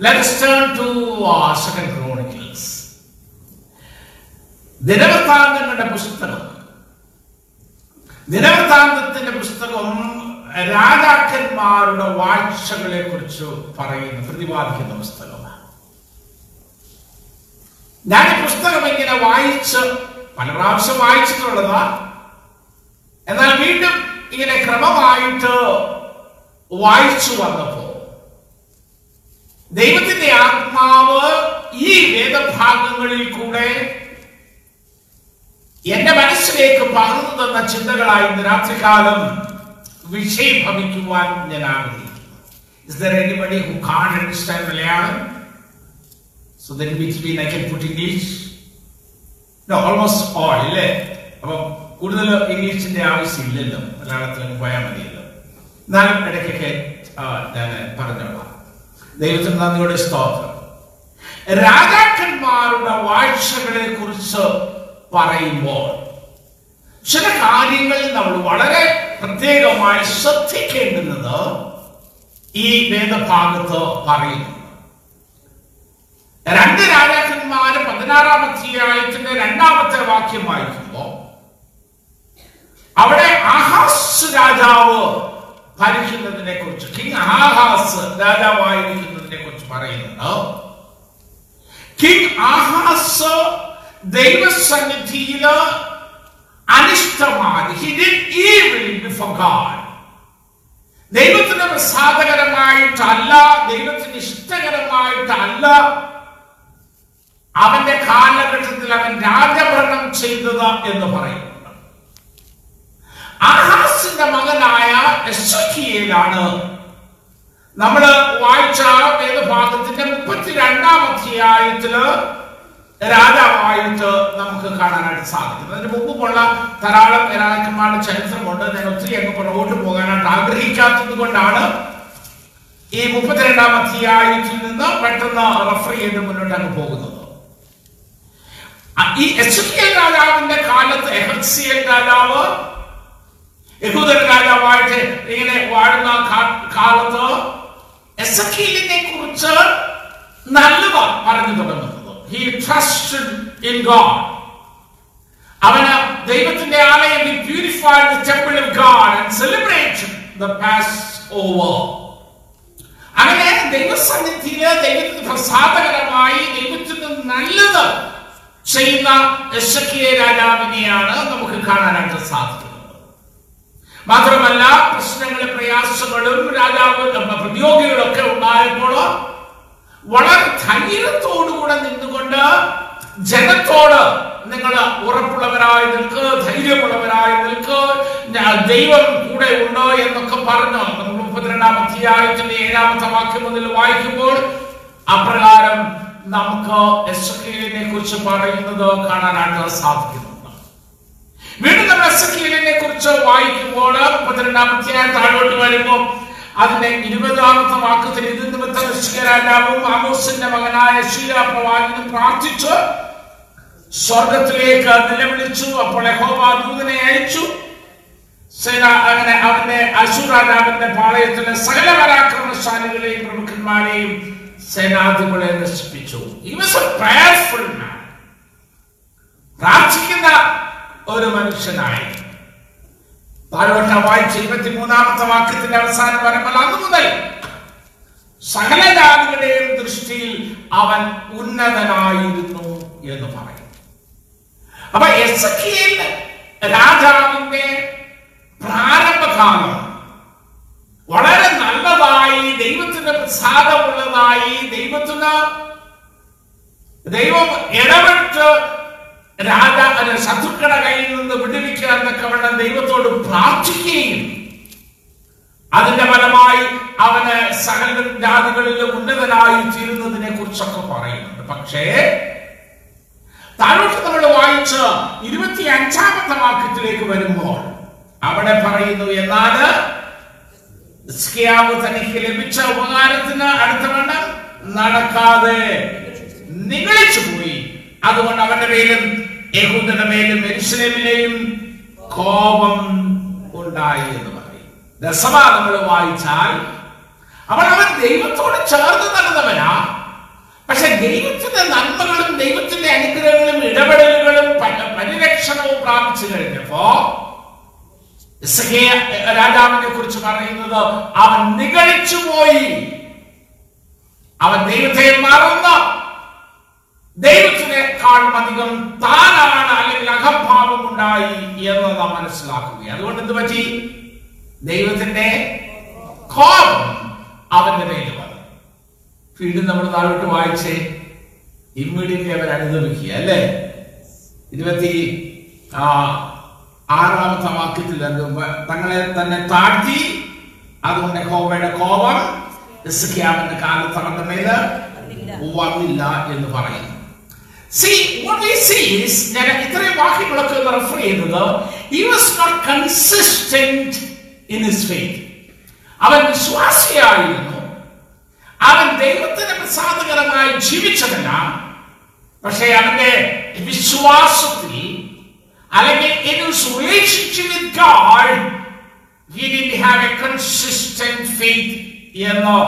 Let us turn to uh, Second Chronicles. ദിനവൃത്താന്തങ്ങളുടെ പുസ്തകം. ദിനവൃത്താന്തത്തിന്റെ പുസ്തകം രാജാക്കന്മാരുടെ വാഴ്ചകളെ കുറിച്ച് പറയുന്ന പ്രതിപാദിക്കുന്ന പുസ്തകമാണ് ഞാൻ ഈ പുസ്തകം ഇങ്ങനെ വായിച്ച് പല പ്രാവശ്യം വായിച്ചിട്ടുള്ളതാ. എന്നാൽ വീണ്ടും ഇങ്ങനെ ക്രമമായിട്ട് വായിച്ചു വന്നപ്പോ ദൈവത്തിന്റെ ആത്മാവ് ഈ വേദഭാഗങ്ങളിൽ കൂടെ എന്റെ മനസ്സിലേക്ക് പകർന്നു തന്ന ചിന്തകളായി ഇന്ന് രാത്രികാലം വിഷയഭവിക്കുവാൻ ഞാൻ ആഗ്രഹിക്കുന്നു. English? No, almost all, ഇല്ലേ? അപ്പൊ കൂടുതൽ ഇംഗ്ലീഷിന്റെ ആവശ്യമില്ലല്ലോ മലയാളത്തിൽ പോയാൽ മതിയല്ലോ. എന്നാലും ഇടയ്ക്കൊക്കെ ഞാൻ പറഞ്ഞോളാം. ദൈവത്തിന് നന്ദിയുടെ സ്തോത്രം. രാജാക്കന്മാരുടെ വാഴ്ചകളെ കുറിച്ച് പറയുമ്പോൾ ചില കാര്യങ്ങൾ നമ്മൾ വളരെ പ്രത്യേകമായി ശ്രദ്ധിക്കേണ്ടുന്നത് ഈ വേദഭാഗത്ത് പറയുന്നു. രണ്ട് രാജാക്കന്മാര് പതിനാറാം അധ്യായത്തിന്റെ രണ്ടാമത്തെ വാക്യം വായിക്കുമ്പോ അവിടെ ആഹാസ് രാജാവ് ഭരിക്കുന്നതിനെ കുറിച്ച് കിങ് ആഹാസ് രാജാവായിരിക്കുന്നതിനെ കുറിച്ച് പറയുന്നുണ്ട്. കിങ് ആഹാസ് ദൈവസന്നിധിയിൽ അനിഷ്ടമാണ് he did evil before God. ദൈവത്തിന് പ്രസാദകരമായിട്ടല്ല ദൈവത്തിന് ഇഷ്ടകരമായിട്ടല്ല അവന്റെ കാലഘട്ടത്തിൽ അവൻ രാജഭരണം ചെയ്തത് എന്ന് പറയുന്നുണ്ട് ആഹാസിന്റെ മകനായ എസ്സക്കിയേലാണ് നമ്മൾ വായിച്ച വേദഭാഗത്തിന്റെ മുപ്പത്തിരണ്ടാം അധ്യായത്തിൽ രാജാവായിട്ട് നമുക്ക് കാണാനായിട്ട് സാധിക്കും. അതിന് മുമ്പുമുള്ള ധാരാളം രാജാക്കന്മാരുടെ ചരിത്രമുണ്ട്. ഞാൻ ഒത്തിരി അങ്ങ് പുറകോട്ട് പോകാനായിട്ട് ആഗ്രഹിക്കാത്തത് കൊണ്ടാണ് ഈ മുപ്പത്തിരണ്ടാം അധ്യായത്തിൽ നിന്ന് പെട്ടെന്ന് റഫർ ചെയ്ത് മുന്നോട്ട് അങ്ങ് പോകുന്നത്. ഈ എസ് രാജാവിന്റെ കാലത്ത് എഹസിയൽ രാജാവ് യഹൂദൻ രാജാവായിട്ട് ഇങ്ങനെ വാഴുന്ന കാലത്ത് എസക്കീലിനെ കുറിച്ച് നല്ലവ പറഞ്ഞു തുടങ്ങുന്നത്. ഹി ട്രസ്റ്റഡ് ഇൻ ഗോഡ് അവന് ദൈവത്തിന്റെ ആലയം he purified the temple of God and celebrate the passover അങ്ങനെ ദൈവസന്നിധിയിൽ ദൈവത്തിന് പ്രസാദകരമായി ദൈവത്തിന് നല്ലത് ചെയ്യുന്ന എസക്കിയ രാജാവിനെയാണ് നമുക്ക് കാണാനായിട്ട് സാധിക്കുന്നത്. മാത്രമല്ല പ്രശ്നങ്ങളും പ്രയാസങ്ങളും രാജാവ് പ്രതിയോഗികളൊക്കെ ഉണ്ടായപ്പോൾ വളരെ ധൈര്യത്തോടുകൂടെ നിന്നുകൊണ്ട് ജനത്തോട് നിങ്ങൾ ഉറപ്പുള്ളവരായി നിൽക്ക് ധൈര്യമുള്ളവരായി നിൽക്ക് ദൈവം കൂടെ ഉണ്ടോ എന്നൊക്കെ പറഞ്ഞു. നമ്മൾ മുപ്പത്തിരണ്ടാം അധ്യായത്തിന്റെ ഏഴാമത്തെ വാക്യം മുതൽ വായിക്കുമ്പോൾ അപ്രകാരം നമുക്ക് എസ് കുറിച്ച് പറയുന്നത് കാണാനായിട്ട് സാധിക്കുന്നുണ്ട് വീണ്ടും നമ്മൾ കുറിച്ച് വായിക്കുമ്പോൾ മുപ്പത്തിരണ്ടാം താഴോട്ട് വരുമ്പോൾ അതിന്റെ ഇരുപതാമത്തെ വാക്കത്തിൽ ഇത് നിമിത്തം ഹിസ്കിയ രാജാവും ആമോസിന്റെ മകനായ ശീല പ്രവാചകനും പ്രാർത്ഥിച്ചു. സ്വർഗത്തിലേക്ക് നിലവിളിച്ചു. അപ്പോൾ ദൂതനെ അയച്ചു. അങ്ങനെ അവന്റെ അശു രാജാവിന്റെ പാളയത്തിലെ സകല പരാക്രമശാലികളെയും പ്രമുഖന്മാരെയും സേനാധികളെ നശിപ്പിച്ചു. പ്രാർത്ഥിക്കുന്ന ഒരു മനുഷ്യനായി. താഴോട്ട വായിച്ച ഇരുപത്തിമൂന്നാമത്തെ വാക്യത്തിന്റെ അവസാനം പറയുമ്പോൾ അന്ന് മുതൽ സകല ജാതികളുടെയും ദൃഷ്ടിയിൽ അവൻ ഉന്നതനായിരുന്നു എന്ന് പറയും. അപ്പൊ എസ് രാജാവിന്റെ പ്രാരംഭകാലം വളരെ നല്ലതായി ദൈവത്തിന്റെ പ്രസാദമുള്ളതായി ദൈവത്തിന് ദൈവം ഇടപെട്ട് രാജ ശത്രുക്കളുടെ കയ്യിൽ നിന്ന് വിടുവിക്കുക എന്നൊക്കെ വേണം ദൈവത്തോട് പ്രാർത്ഥിക്കുകയും അതിന്റെ ഫലമായി അവന് സകല ജാതികളിലും ഉന്നതനായി തീരുന്നതിനെ കുറിച്ചൊക്കെ പറയുന്നുണ്ട്. പക്ഷേ താഴോട്ട് നമ്മൾ വായിച്ച് ഇരുപത്തി അഞ്ചാമത്തെ വാക്യത്തിലേക്ക് വരുമ്പോൾ അവിടെ പറയുന്നു ഹിസ്കിയാവ് തനിക്ക് ലഭിച്ച ഉപകാരത്തിന് അടുത്ത വേണം നടക്കാതെ നിഗളിച്ചു പോയി അതുകൊണ്ട് അവന്റെ മേലും യഹൂദനമേലും എരിശ്ലേമിലെയും കോപം ഉണ്ടായി എന്ന് പറയും. ദശഭാഗങ്ങൾ വായിച്ചാൽ അവൾ അവൻ ദൈവത്തോട് ചേർന്ന് നടന്നവനാ. പക്ഷെ ദൈവത്തിന്റെ നന്മകളും ദൈവത്തിന്റെ അനുഗ്രഹങ്ങളും ഇടപെടലുകളും പരിരക്ഷണവും പ്രാപിച്ചു കഴിഞ്ഞപ്പോ രാജാവിനെ കുറിച്ച് പറയുന്നത് അവൻ നികളിച്ചു പോയി അവൻ ദൈവത്തെ മറന്നു. ദൈവത്തിനേക്കാളും അധികം താനാണ് അല്ലെങ്കിൽ അഹംഭാവം ഉണ്ടായി എന്ന് നാം മനസ്സിലാക്കുക അതുകൊണ്ട് എന്ത് പറ്റി? ദൈവത്തിന്റെ കോപം അവന്റെ മേൽ വന്നു. വീണ്ടും നമ്മൾ താഴോട്ട് വായിച്ചേ ഇമ്മീഡിയറ്റ്ലി അവർ അനുഭവിക്കുക അല്ലേ? ഇരുപത്തി ആറാമത്തെ വാക്യത്തിൽ തങ്ങളെ തന്നെ താഴ്ത്തി അതുകൊണ്ട് ഹോവയുടെ കോപം ഹിസ്കിയാവിന്റെ കാലത്ത് മേൽ വന്നില്ല എന്ന് പറയുന്നു. See, what we see is ഞാൻ ഇത്രയും വാക്യങ്ങളൊക്കെ ഒന്ന് റെഫർ ചെയ്യുന്നത് he was not consistent in his faith അവൻ വിശ്വാസിയായിരുന്നു. അവൻ ദൈവത്തിന് പ്രസാദകരമായി ജീവിച്ചതല്ല. പക്ഷേ അവന്റെ വിശ്വാസത്തിൽ അല്ലെങ്കിൽ in his relationship with God he didn't have a consistent faith എന്ന്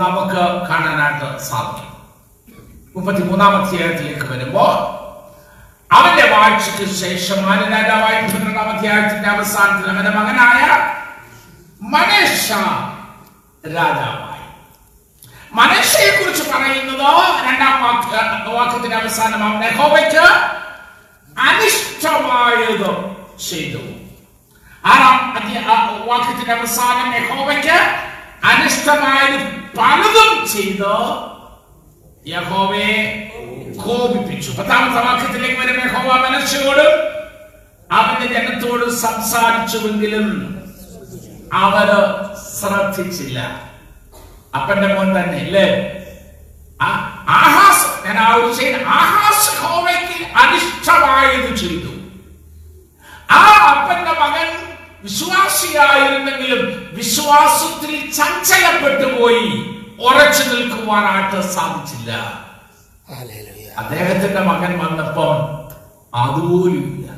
നമുക്ക് കാണാനായിട്ട് സാധിക്കും. മുപ്പത്തിമൂന്നാം അധ്യായത്തിലേക്ക് വരുമ്പോ അവന്റെ വാഴ്ചയ്ക്ക് ശേഷം ആര് രാജാവായി പന്ത്രണ്ടാം അധ്യായത്തിന്റെ അവസാനത്തിൽ അവന്റെ മകനായ മനേഷ രാജാവായി. മനേഷയെ കുറിച്ച് പറയുന്നത് രണ്ടാം വാക്യ വാക്യത്തിന്റെ അവസാനം അവൻ യഹോവയ്ക്ക് അനിഷ്ടമായത് ചെയ്തു. ആറാം വാക്യത്തിന്റെ അവസാനം യഹോവയ്ക്ക് അനിഷ്ടമായത് പലതും ചെയ്ത് യഹോവയെ കോപിപ്പിച്ചു. പത്താമത്തെ വാക്യത്തിലേക്ക് വരുമ്പോ യഹോവ മനസ്സിനോട് അവന്റെ ജനത്തോട് സംസാരിച്ചുവെങ്കിലും അവർ ശ്രദ്ധിച്ചില്ല. അപ്പന്റെ മോൻ തന്നെ അല്ലേ ആ- ആഹാസ് ഞാൻ ആ ഒരു ചെയ്ത ആഹാസ് ഹോമയ്ക്ക് അനിഷ്ടമായത് ചെയ്തു. ആ അപ്പന്റെ മകൻ വിശ്വാസിയായിരുന്നെങ്കിലും വിശ്വാസത്തിൽ ചഞ്ചലപ്പെട്ടു പോയി ഉറച്ചു നിൽക്കുവാനായിട്ട് സാധിച്ചില്ല. അദ്ദേഹത്തിന്റെ മകൻ വന്നപ്പോൾ അതുപോലുമില്ല.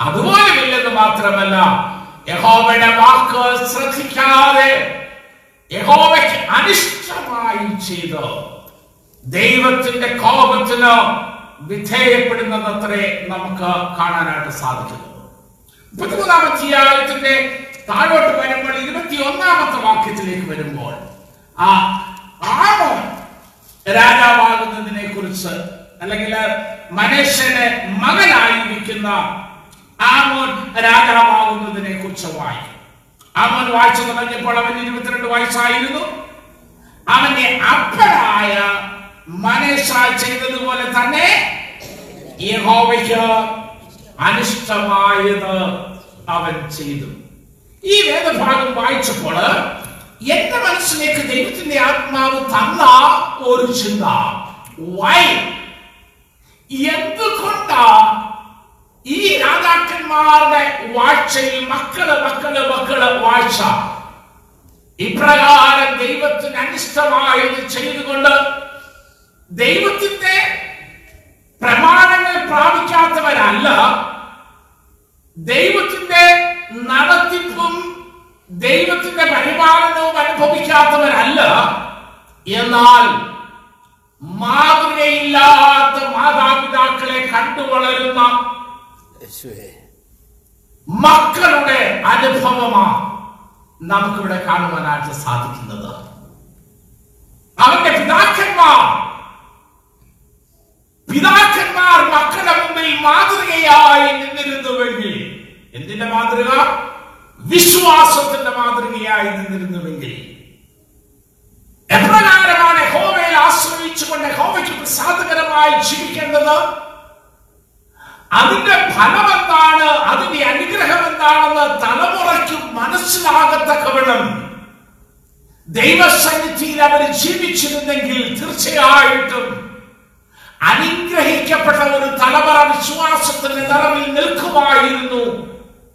അതുപോലുമില്ലെന്ന് മാത്രമല്ല യഹോവയുടെ വാക്ക് ശ്രദ്ധിക്കാതെ യഹോവയ്ക്ക് അനിഷ്ടമായി ചെയ്ത് ദൈവത്തിന്റെ കോപത്തിന് വിധേയപ്പെടുന്നതത്രേ നമുക്ക് കാണാനായിട്ട് സാധിക്കുന്നു. മുപ്പത്തിമൂന്നാമത്തെ താഴോട്ട് വരുമ്പോൾ ഇരുപത്തി ഒന്നാമത്തെ വാക്യത്തിലേക്ക് വരുമ്പോൾ ആ ആമോൻ രാജാവാകുന്നതിനെ കുറിച്ച് അല്ലെങ്കിൽ മനേഷ്യന്റെ മകനായിരിക്കുന്ന ആമോൻ രാജാവാകുന്നതിനെ കുറിച്ച് വായിക്കും. ആമോൻ വായിച്ചു തുടങ്ങിയപ്പോൾ അവൻ ഇരുപത്തിരണ്ട് വയസ്സായിരുന്നു. അവന്റെ അപ്പനായ മനേഷ ചെയ്തതുപോലെ തന്നെ യഹോവയ്ക്ക് അനിഷ്ടമായത് അവൻ ചെയ്തു. ഈ വേദഭാഗം വായിച്ചപ്പോൾ എന്റെ മനസ്സിലേക്ക് ദൈവത്തിന്റെ ആത്മാവ് തന്ന ഒരു ചിന്ത. വൈ എന്തുകൊണ്ടാ ഈ രാജാക്കന്മാരുടെ വാഴ്ചയിൽ മക്കൾ മക്കൾ മക്കൾ വാഴ്ച? ഇപ്രകാരം ദൈവത്തിന് അനിഷ്ടമായത് ചെയ്തുകൊണ്ട് ദൈവത്തിന്റെ പ്രമാണങ്ങൾ പ്രാപിക്കാത്തവരല്ല. ദൈവത്തിന്റെ നടത്തിപ്പും ദൈവത്തിന്റെ പരിപാലനവും അനുഭവിക്കാത്തവരല്ല. എന്നാൽ മാതൃകയില്ലാത്ത മാതാപിതാക്കളെ കണ്ടു വളരുന്ന മക്കളുടെ അനുഭവമാണ് നമുക്കിവിടെ കാണുവാനായിട്ട് സാധിക്കുന്നത്. അവന്റെ പിതാക്കന്മാർ പിതാക്കന്മാർ മക്കളുടെ മുമ്പിൽ മാതൃകയായി നിന്നിരുന്നുവെങ്കിൽ എന്തിന്റെ മാതൃക? വിശ്വാസത്തിന്റെ മാതൃകയായി നിന്നിരുന്നുവെങ്കിൽ എപ്രകാരമാണ് ഹോമയിൽ ആശ്രയിച്ചുകൊണ്ട് ഹോമയ്ക്ക് പ്രസാദകരമായി ജീവിക്കേണ്ടത്? അതിന്റെ ഫലം എന്താണ് അതിന്റെ അനുഗ്രഹം എന്താണെന്ന് തലമുറയ്ക്ക് മനസ്സിലാകത്തക്കവണ്ണം ദൈവസന്നിധിയിൽ അവർ ജീവിച്ചിരുന്നെങ്കിൽ തീർച്ചയായിട്ടും അനുഗ്രഹിക്കപ്പെട്ട ഒരു തലമുറ വിശ്വാസത്തിന്റെ നിറവിൽ നിൽക്കുമായിരുന്നു.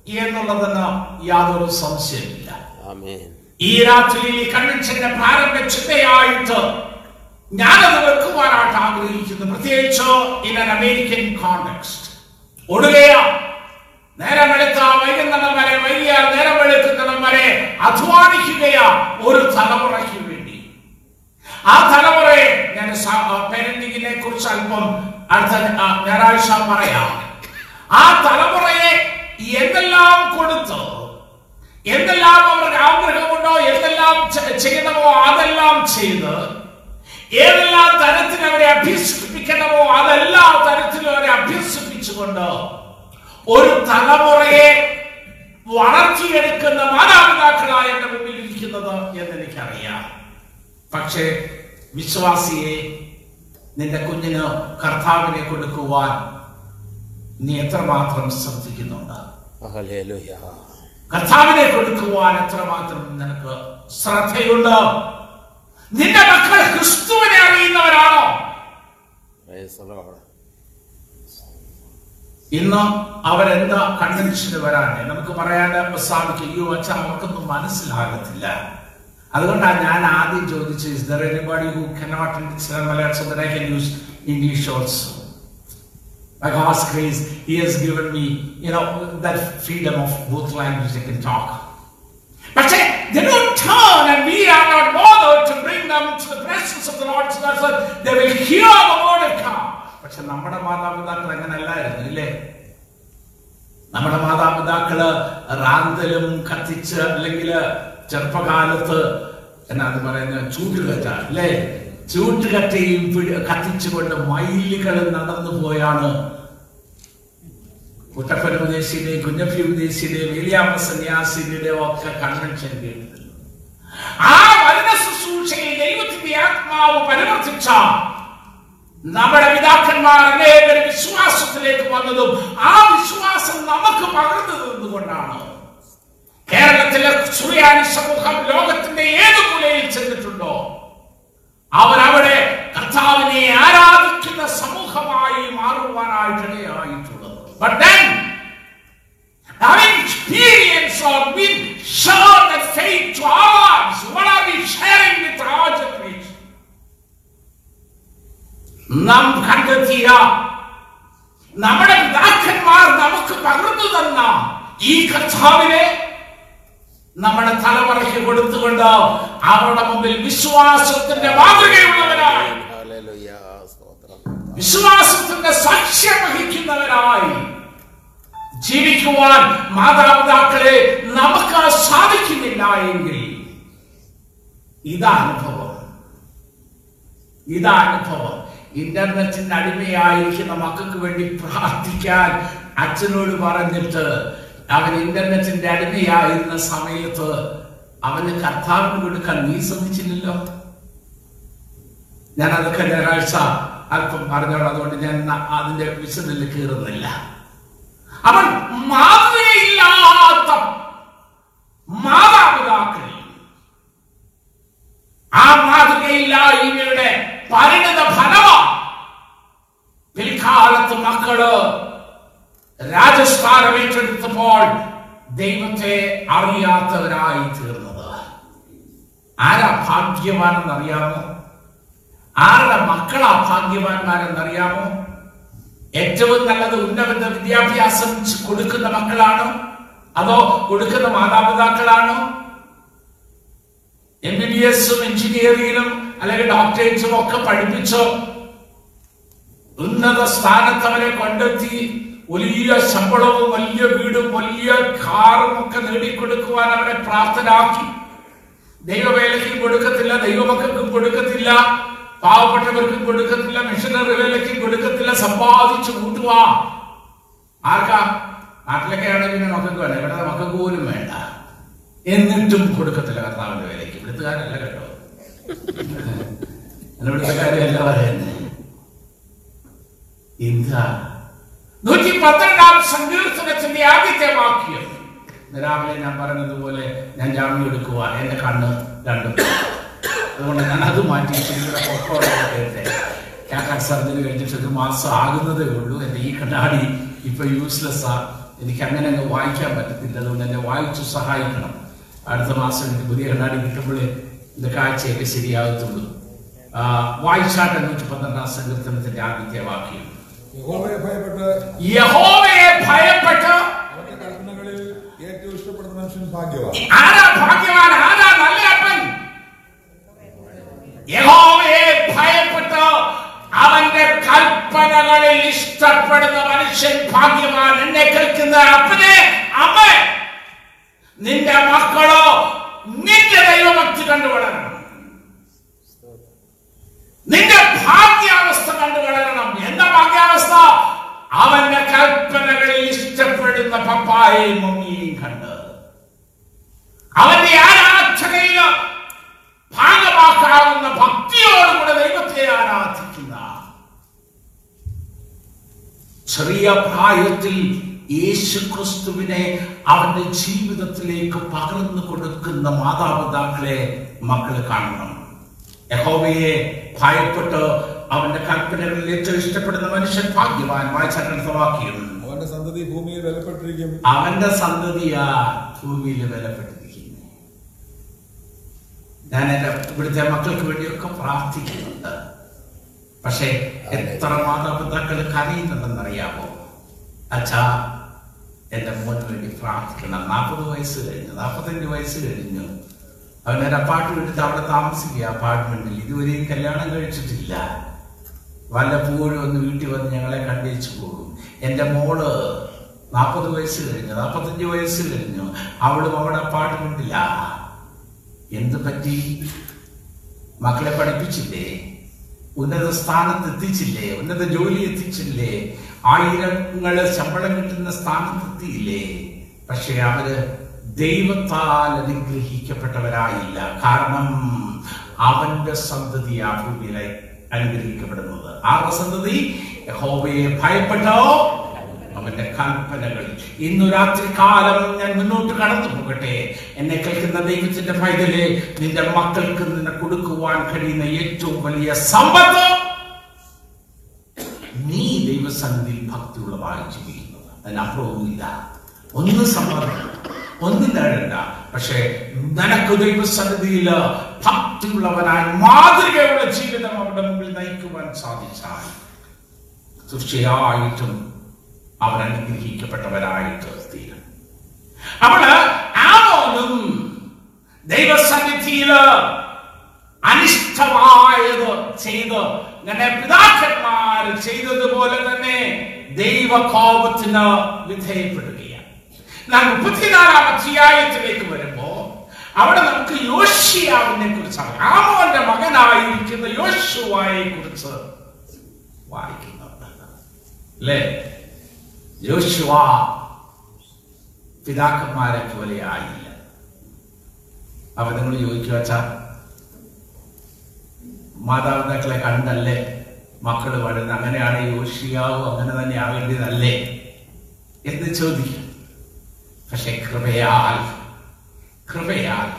എന്നുള്ളതിന് യാതൊരു സംശയമില്ല ഈ രാത്രിയിൽ കൺവെൻഷന്റെ പ്രാരംഭ ചിന്തയായിട്ട് ഞാനത് വെക്കുവാനായിട്ട് ആഗ്രഹിക്കുന്നു. പ്രത്യേകിച്ച് ഇൻ അൻ അമേരിക്കൻ കോണ്ടെക്സ്റ്റ് ഒടുകയ നേരം വെളുത്ത വൈകുന്നേരം വരെ വൈകിയ നേരം എടുക്കുന്നിടം വരെ അധ്വാനിക്കുകയാ ഒരു തലമുറയ്ക്ക് വേണ്ടി. ആ തലമുറയെ ഞാൻ പേരന്റിങ്ങിനെ കുറിച്ച് അല്പം അടുത്ത ഞായറാഴ്ച പറയാം. ആ തലമുറയെ എന്തെല്ലാം കൊടുത്തോ? എന്തെല്ലാം അവർക്ക് ആഗ്രഹമുണ്ടോ എന്തെല്ലാം ചെയ്യണമോ അതെല്ലാം ചെയ്ത് ഏതെല്ലാം തരത്തിൽ അവരെ അഭ്യസിപ്പിക്കണമോ? അതെല്ലാ തരത്തിലും അവരെ അഭ്യസിപ്പിച്ചുകൊണ്ട് ഒരു തലമുറയെ വളർത്തിയെടുക്കുന്ന മാതാപിതാക്കളായ എന്റെ മുമ്പിൽ ഇരിക്കുന്നത് എന്ന് എനിക്കറിയാം പക്ഷേ വിശ്വാസിയെ നിന്റെ കുഞ്ഞിന് കർത്താവിനെ കൊടുക്കുവാൻ നീ എത്രമാത്രം ശ്രദ്ധിക്കുന്നുണ്ട്? കർത്താവിനെ കൊടുക്കുവാൻ എത്രമാത്രം നിനക്ക് ശ്രദ്ധയുണ്ട്? നിന്റെ മക്കൾ ക്രിസ്തുവിനെ അറിയുന്നവരാണോ. ഇന്ന് അവരെന്താ കൺവെൻഷന് വരാനേ? നമുക്ക് പറയാൻ സാധിക്കും അയ്യോ അച്ഛൻ അവർക്കൊന്നും മനസ്സിലാകത്തില്ല. അതുകൊണ്ടാണ് ഞാൻ ആദ്യം ചോദിച്ചത് is there anybody who cannot that I can use English also By God's grace, He has given me, you know, that freedom of both languages I can talk. But say, they don't turn and we are not bothered to bring them to the presence of the Lord so that's that they will hear the word of God. പക്ഷെ നമ്മുടെ മാതാപിതാക്കൾ അങ്ങനെയല്ലായിരുന്നു ഇല്ലേ നമ്മുടെ മാതാപിതാക്കൾ റാന്തലും കത്തിച്ച് അല്ലെങ്കിൽ ചെറുപ്പകാലത്ത് എന്നാ പറയുന്നത് ചൂട്ടുകറ്റ അല്ലേ ചൂട്ടുകറ്റയും പിടി- കത്തിച്ചുകൊണ്ട് മൈലുകൾ നടന്നു പോയാണ്. കുട്ടപ്പൻ ഉപദേശിയുടെ കുഞ്ഞപ്പി ഉപദേശിയുടെ വേലിയാമ സന്യാസിയുടെ ഒക്കെ കൺവെൻഷൻ കേട്ടത്. ആ വചന ശുശ്രൂഷയിൽ ദൈവത്തിന്റെ ആത്മാവ് പരിവർത്തിച്ച നമ്മുടെ പിതാക്കന്മാർ അനേകരും വിശ്വാസത്തിലേക്ക് വന്നതും ആ വിശ്വാസം നമുക്ക് പകർന്നു തന്നുകൊണ്ടാണ് കേരളത്തിലെ സുറിയാനി സമൂഹം ലോകത്തിന്റെ ഏത് മൂലയിൽ ചെന്നിട്ടുണ്ടോ? അവൻ അവിടെ കർത്താവിനെ ആരാധിക്കുന്ന സമൂഹമായി മാറുവാനായിട്ടുള്ളത് നാം കണ്ടെത്തിയ നമ്മുടെ പിതാക്കന്മാർ നമുക്ക് പകർന്നു തന്ന ഈ കർത്താവിനെ നമ്മുടെ തലമുറയ്ക്ക് കൊടുത്തുകൊണ്ട് അവരുടെ മുമ്പിൽ വിശ്വാസത്തിന്റെ മാതൃകയുള്ളവരായി. വിശ്വാസത്തിന്റെ സാക്ഷ്യം വഹിക്കുന്നവരായി. ജീവിക്കുവാൻ മാതാപിതാക്കളെ നമുക്ക് സാധിക്കുന്നില്ല എങ്കിൽ ഇതാ അനുഭവം. ഇതാ അനുഭവം. ഇന്റർനെറ്റിന്റെ അടിമയായിരിക്കുന്ന മക്കൾക്ക് വേണ്ടി പ്രാർത്ഥിക്കാൻ അച്ഛനോട് പറഞ്ഞിട്ട് അവൻ ഇന്റർനെറ്റിന്റെ അടിമയായിരുന്ന സമയത്ത് അവന് കർത്താവിന് കൊടുക്കാൻ നീ ശ്രമിച്ചില്ലല്ലോ? ഞാൻ അതൊക്കെ ഞായറാഴ്ച അല്പം പറഞ്ഞോളൂ. അതുകൊണ്ട് ഞാൻ അതിന്റെ വിശദിൽ കീറുന്നില്ല അവൻ മാതൃകയില്ലാത്ത മാതാപിതാക്കൾ ആ മാതൃകയില്ലായ്മയുടെ പരിണിത ഫലമാണ് പിൽക്കാലത്ത് മക്കൾ രാജസ്ഥാനം ഏറ്റെടുത്തപ്പോൾ ദൈവത്തെ അറിയാത്തവരായി തീർന്നത്. ആരാ ഭാഗ്യവാനെന്നറിയാമോ? ആരുടെ മക്കളാ ഭാഗ്യവാന്മാരെന്നറിയാമോ? ഏറ്റവും നല്ലത് ഉന്നത വിദ്യാഭ്യാസം കൊടുക്കുന്ന മക്കളാണോ? അതോ കൊടുക്കുന്ന മാതാപിതാക്കളാണോ? എം ബി ബി എസും എഞ്ചിനീയറിംഗിലും അല്ലെങ്കിൽ ഡോക്ടറേറ്റ്സും ഒക്കെ പഠിപ്പിച്ചോ ഉന്നത സ്ഥാനത്ത് അവരെ കണ്ടെത്തി വലിയ ശമ്പളവും വലിയ വീടും വലിയ കാറും ഒക്കെ നേടിക്കൊടുക്കുവാൻ അവരെ പ്രാപ്തരാക്കി. ദൈവവേലയ്ക്കും കൊടുക്കത്തില്ല ദൈവമക്കൾക്കും കൊടുക്കത്തില്ല പാവപ്പെട്ടവർക്കും കൊടുക്കത്തില്ല മിഷനറി വേലയ്ക്കും കൊടുക്കത്തില്ല സമ്പാദിച്ചു കൂട്ടുവാ. ആർക്കാ? നാട്ടിലൊക്കെ ആണെങ്കിൽ പിന്നെ മക്കൾക്ക് വേണ്ട ഇവിടെ മക്കൾക്ക് പോലും വേണ്ട. എന്നിട്ടും കൊടുക്കത്തില്ല കർത്താവിന്റെ വേലയ്ക്ക്. ഇവിടുത്തുകാരല്ല കേട്ടോ. ഇവിടുത്തെ ഇവിടുത്തെ കാര്യമല്ല പറയുന്നത് എന്താ? നൂറ്റി പന്ത്രണ്ടാം സങ്കീർത്തനത്തിന്റെ ആദ്യത്തെ വാക്യം. രാവിലെ ഞാൻ പറഞ്ഞതുപോലെ ഞാൻ ജാമ്യം എടുക്കുക എന്റെ കണ്ണ് രണ്ടും അതുകൊണ്ട് ഞാൻ അത് മാറ്റി സർജറി കഴിഞ്ഞിട്ട് ഒരു മാസം ആകുന്നതേ ഉള്ളൂ. എന്റെ ഈ കണ്ണാടി ഇപ്പൊ യൂസ്ലെസ് ആ. എനിക്ക് അങ്ങനെ അങ്ങ് വായിക്കാൻ പറ്റത്തില്ല. അതുകൊണ്ട് എന്നെ വായിച്ചു സഹായിക്കണം. അടുത്ത മാസം എനിക്ക് പുതിയ കണ്ണാടി കിട്ടുമ്പോഴേ ഇത് കാഴ്ചയൊക്കെ ശരിയാകത്തുള്ളൂ. വായിച്ചാട്ടെ നൂറ്റി പന്ത്രണ്ടാം സങ്കീർത്തനത്തിന്റെ ആദ്യത്തെ വാക്യം. യഹോവയെ ഭയപ്പെട്ട് യഹോവയെ ഭയപ്പെട്ട് അവന്റെ കൽപ്പനകളിൽ ഏറ്റവും ഇഷ്ടപ്പെടുന്ന മനുഷ്യൻ ഭാഗ്യവാൻ. ആരാ ഭാഗ്യവാൻ? ആരാ നല്ല അപ്പൻ? യഹോവയെ ഭയപ്പെട്ട് അവന്റെ കൽപ്പനകളിൽ ഇഷ്ടപ്പെടുന്ന മനുഷ്യൻ ഭാഗ്യവാൻ. എന്നെ കേൾക്കുന്ന അപ്പനെ അമ്മ നിന്റെ മക്കളോ നിന്റെ ദൈവഭക്തി കണ്ടു വളരണം നിന്റെ ഭാഗ്യാവസ്ഥ കണ്ടു കളയണം. എന്താ ഭാഗ്യാവസ്ഥ? അവന്റെ കൽപ്പനകളിൽ ഇഷ്ടപ്പെടുന്ന പപ്പായെയും മമ്മിയെയും കണ്ട്. അവന്റെ ആരാധനയിൽ ഭാഗമാക്കാവുന്ന ഭക്തിയോടുകൂടെ ദൈവത്തെ ആരാധിക്കുന്ന ചെറിയ പ്രായത്തിൽ യേശു ക്രിസ്തുവിനെ അവന്റെ ജീവിതത്തിലേക്ക് പകർന്നു കൊടുക്കുന്ന മാതാപിതാക്കളെ മക്കൾ കാണണം. യഹോവയെ ഭയപ്പെട്ട് അവന്റെ കൽപ്പനകളിൽ ഏറ്റവും ഇഷ്ടപ്പെടുന്ന മനുഷ്യൻ ഭാഗ്യവാനുമായി വായിച്ചടുത്ത വാക്യം അവന്റെ സന്തതി ഭൂമിയിൽ വിലപ്പെട്ടിരിക്കും അവന്റെ സന്തതിയാ ഭൂമിയിൽ വിലപ്പെട്ടിരിക്കുന്നത് ഞാൻ എന്റെ ഇവിടുത്തെ മക്കൾക്ക് വേണ്ടിയൊക്കെ പ്രാർത്ഥിക്കുന്നുണ്ട്. പക്ഷേ എത്ര മാതാപിതാക്കൾ കരയുന്നുണ്ടെന്നറിയാമോ? അച്ഛാ എന്റെ മോന് വേണ്ടി പ്രാർത്ഥിക്കണം. നാൽപ്പത് വയസ്സ് കഴിഞ്ഞു. നാൽപ്പത്തഞ്ച് വയസ്സ് കഴിഞ്ഞു. അവനൊരു അപ്പാർട്ട്മെന്റ് എടുത്ത് അവിടെ താമസിക്കുക അപ്പാർട്ട്മെന്റിൽ ഇതുവരെയും കല്യാണം കഴിച്ചിട്ടില്ല. വല്ലപ്പോഴും ഒന്ന് വീട്ടിൽ വന്ന് ഞങ്ങളെ കണ്ടേച്ചു പോകും എന്റെ മോൾ നാൽപ്പത് വയസ്സ് കഴിഞ്ഞു നാൽപ്പത്തഞ്ച് വയസ്സ് കഴിഞ്ഞു. അവളും അവിടെ അപ്പാർട്ട്മെന്റില്ല എന്ത് പറ്റി? മക്കളെ പഠിപ്പിച്ചില്ലേ? ഉന്നത സ്ഥാനത്ത് എത്തിച്ചില്ലേ ഉന്നത ജോലി എത്തിച്ചില്ലേ? ആയിരങ്ങൾ ശമ്പളം കിട്ടുന്ന സ്ഥാനത്തെത്തിയില്ലേ? പക്ഷെ അവർ ദൈവത്താൽ അനുഗ്രഹിക്കപ്പെട്ടവരായില്ല. കാരണം അവന്റെ സന്തതി ആ ഭൂമിയിലെ അനുഗ്രഹിക്കപ്പെടുന്നത്. ആരുടെ സന്തതി? യഹോവയെ. ഭയപ്പെട്ടോ? അവന്റെ കൽപ്പനകൾ. ഇന്നു രാത്രി കാലം ഞാൻ മുന്നോട്ട് കടന്നു പോകട്ടെ. എന്നെ കേൾക്കുന്ന ദൈവത്തിന്റെ ഫൈതൽ നിന്റെ മക്കൾക്ക് നിന്നെ കൊടുക്കുവാൻ കഴിയുന്ന ഏറ്റവും വലിയ സമ്പത്ത് നീ ദൈവസന്നിധിയിൽ ഭക്തിയുള്ളതായി ജീവിക്കുന്നത് അതിനപ്പുറമൊന്നുമില്ല ഒന്ന് സമ്മതം. ഒന്നും നേടണ്ട പക്ഷേ നിനക്ക് ദൈവസന്നിധിയിൽ ഭക്തിയുള്ളവനായി മാതൃകയുള്ള ജീവിതം അവരുടെ മുമ്പിൽ നയിക്കുവാൻ സാധിച്ചാൽ തീർച്ചയായിട്ടും അവൻ അനുഗ്രഹിക്കപ്പെട്ടവരായിട്ട് തീരും. അവൾ ആമോനും ദൈവസന്നിധിയിൽ അനിഷ്ടമായത് ചെയ്ത് ഞാൻ പിതാക്കന്മാർ ചെയ്തതുപോലെ തന്നെ ദൈവകോപത്തിന് വിധേയപ്പെടുകയാണ് നാം മുപ്പത്തിനാലാം അധ്യായത്തിലേക്ക് വരുമ്പോ അവിടെ നമുക്ക് യോഷിയാവിനെ കുറിച്ചാണ് ആമോന്റെ മകനായിരിക്കുന്ന യോശുവായെ കുറിച്ച് വായിക്കുന്നുണ്ട് യോശുവ പിതാക്കന്മാരെ പോലെ ആയില്ല. അവ നിങ്ങൾ ചോദിക്കുക വച്ചാ മാതാപിതാക്കളെ കണ്ടല്ലേ? മക്കൾ വളരുന്നത് അങ്ങനെയാണ് യോഷിയാവും അങ്ങനെ തന്നെ ആവേണ്ടതല്ലേ? എന്ന് ചോദിക്കും. പക്ഷെ കൃപയാൽ കൃപയാൽ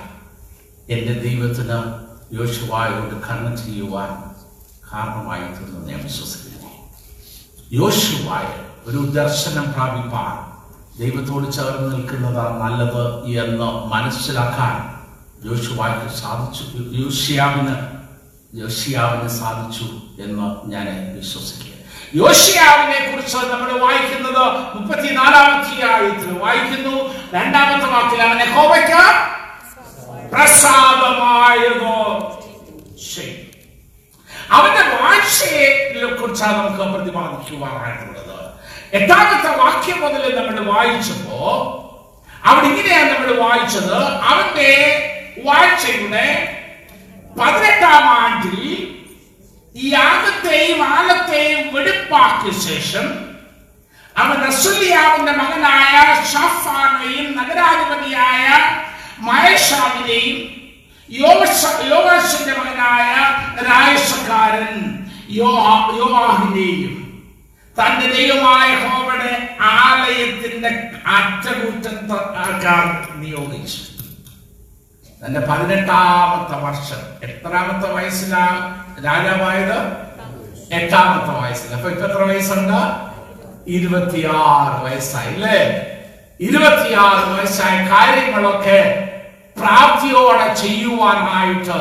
എന്റെ ദൈവത്തിന് യോശുവായോട് കണ്ണ് ചെയ്യുവാൻ കാരണമായി തീർന്നു ഞാൻ വിശ്വസിക്കുന്നു. യോശുവായ ഒരു ദർശനം പ്രാപിപ്പാൻ ദൈവത്തോട് ചേർന്ന് നിൽക്കുന്നതാണ് നല്ലത് എന്ന് മനസ്സിലാക്കാൻ യോശുവായ്ക്ക് സാധിച്ചു യോഷിയാവിന് യോഷിയാവിന് സാധിച്ചു എന്ന് ഞാൻ വിശ്വസിക്കുക യോഷ്യാവിനെ കുറിച്ച് നമ്മൾ വായിക്കുന്നത് മുപ്പത്തിനാലാമത്തെ അധ്യായത്തിൽ വായിക്കുന്നു. രണ്ടാമത്തെ വാക്കിൽ അവനെ കോവയ്ക്ക് പ്രസാദമായതോ ശരി അവന്റെ വാഴ്ചയെ കുറിച്ചാണ് നമുക്ക് പ്രതിപാദിക്കുവാനായിട്ടുള്ളത്. എട്ടാമത്തെ വാക്യം മുതൽ നമ്മൾ വായിച്ചപ്പോ അവിടെ ഇങ്ങനെയാണ് നമ്മൾ വായിച്ചത്. അവന്റെ വാഴ്ചയുടെ പതിനെട്ടാം ആണ്ടിൽ ഈ യാഗത്തെയും ആലത്തെയും വെടിപ്പാക്കിയ ശേഷം അവൻ റസുലിയാവിന്റെ മകനായ ഷാഫാനെയും നഗരാധിപതിയായ മഹേഷാവിനെയും യോവാഷിന്റെ മകനായ രായസക്കാരൻ യോവാഹിനെയും തന്റെ ദൈവമായ ഹോവയുടെ ആലയത്തിന്റെ അറ്റകുറ്റക്കാർ നിയോഗിച്ചു. തന്റെ പതിനെട്ടാമത്തെ വർഷം. എത്രാമത്തെ വയസ്സിലാ? രാജാവായത്? എട്ടാമത്തെ വയസ്സിൽ അപ്പൊ ഇപ്പൊ എത്ര വയസ്സുണ്ട്? ഇരുപത്തിയാറ് വയസ്സായി അല്ലേ ഇരുപത്തിയാറ് വയസ്സായ കാര്യങ്ങളൊക്കെ പ്രാപ്തിയോടെ ചെയ്യുവാനായിട്ട്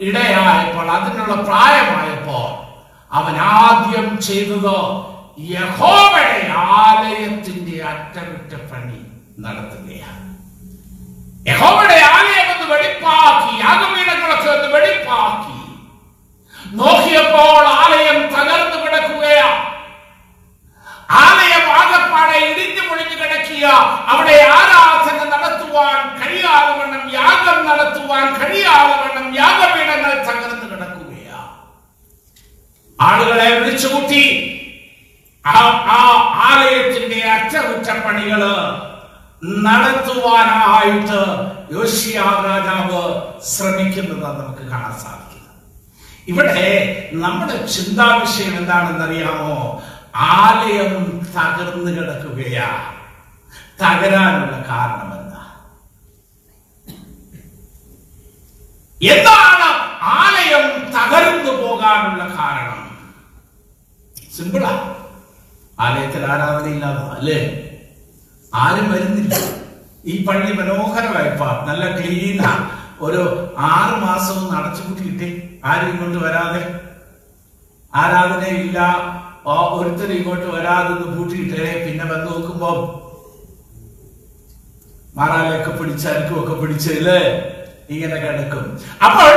ഇടയായപ്പോൾ അതിനുള്ള പ്രായമായപ്പോൾ അവൻ ആദ്യം ചെയ്തത് യഹോവയുടെ ആലയത്തിന്റെ അറ്റകുറ്റപ്പണി നടത്തുകയാണ്. യഹോവയുടെ വെളിപ്പാക്കി യാഗപീഠങ്ങളെ ചേർന്ന് വെളിപ്പാക്കി. നോക്കിയപ്പോൾ ആലയം തകർന്നു കിടക്കുകയാ. ആലയം ആകപ്പാടെ ഇടിഞ്ഞു പൊളിഞ്ഞു കിടക്കിയ. അവിടെ ആരാധന നടത്തുവാൻ കഴിയാതെ വണ്ണം യാഗം നടത്തുവാൻ കഴിയാതെ വണ്ണം യാഗപീഠങ്ങൾ തകർന്നു കിടക്കുകയാ. ആളുകളെ വിളിച്ചുകൂട്ടി. ആ ആലയത്തിന്റെ അറ്റകുറ്റപ്പണികൾ നടത്തുവാനായിട്ട് യോശിയാ രാജാവ് ശ്രമിക്കുന്നത് നമുക്ക് കാണാൻ സാധിക്കും ഇവിടെ നമ്മുടെ ചിന്താ വിഷയം എന്താണെന്നറിയാമോ? ആലയം തകർന്നു കിടക്കുകയാ. തകരാനുള്ള കാരണം എന്താ? എന്താണ് ആലയം തകർന്നു പോകാനുള്ള കാരണം? സിമ്പിളാ ആലയത്തിൽ ആരാധനയില്ലാതെ അല്ലേ? ആരും വരുന്നില്ല. ഈ പള്ളി മനോഹരമായി നല്ല ക്ലീനാ ഒരു ആറ് മാസവും അടച്ചുപൂട്ടിയിട്ടേ ആരും ഇങ്ങോട്ട് വരാതെ. ആരാധനയില്ല ഒരുത്തരും ഇങ്ങോട്ട് വരാതെ പൂട്ടിയിട്ടേ. പിന്നെ വന്ന് നോക്കുമ്പോ മാറാലൊക്കെ പിടിച്ച് അരക്കുമൊക്കെ പിടിച്ചല്ലേ ഇങ്ങനെ കിടക്കും. അപ്പോൾ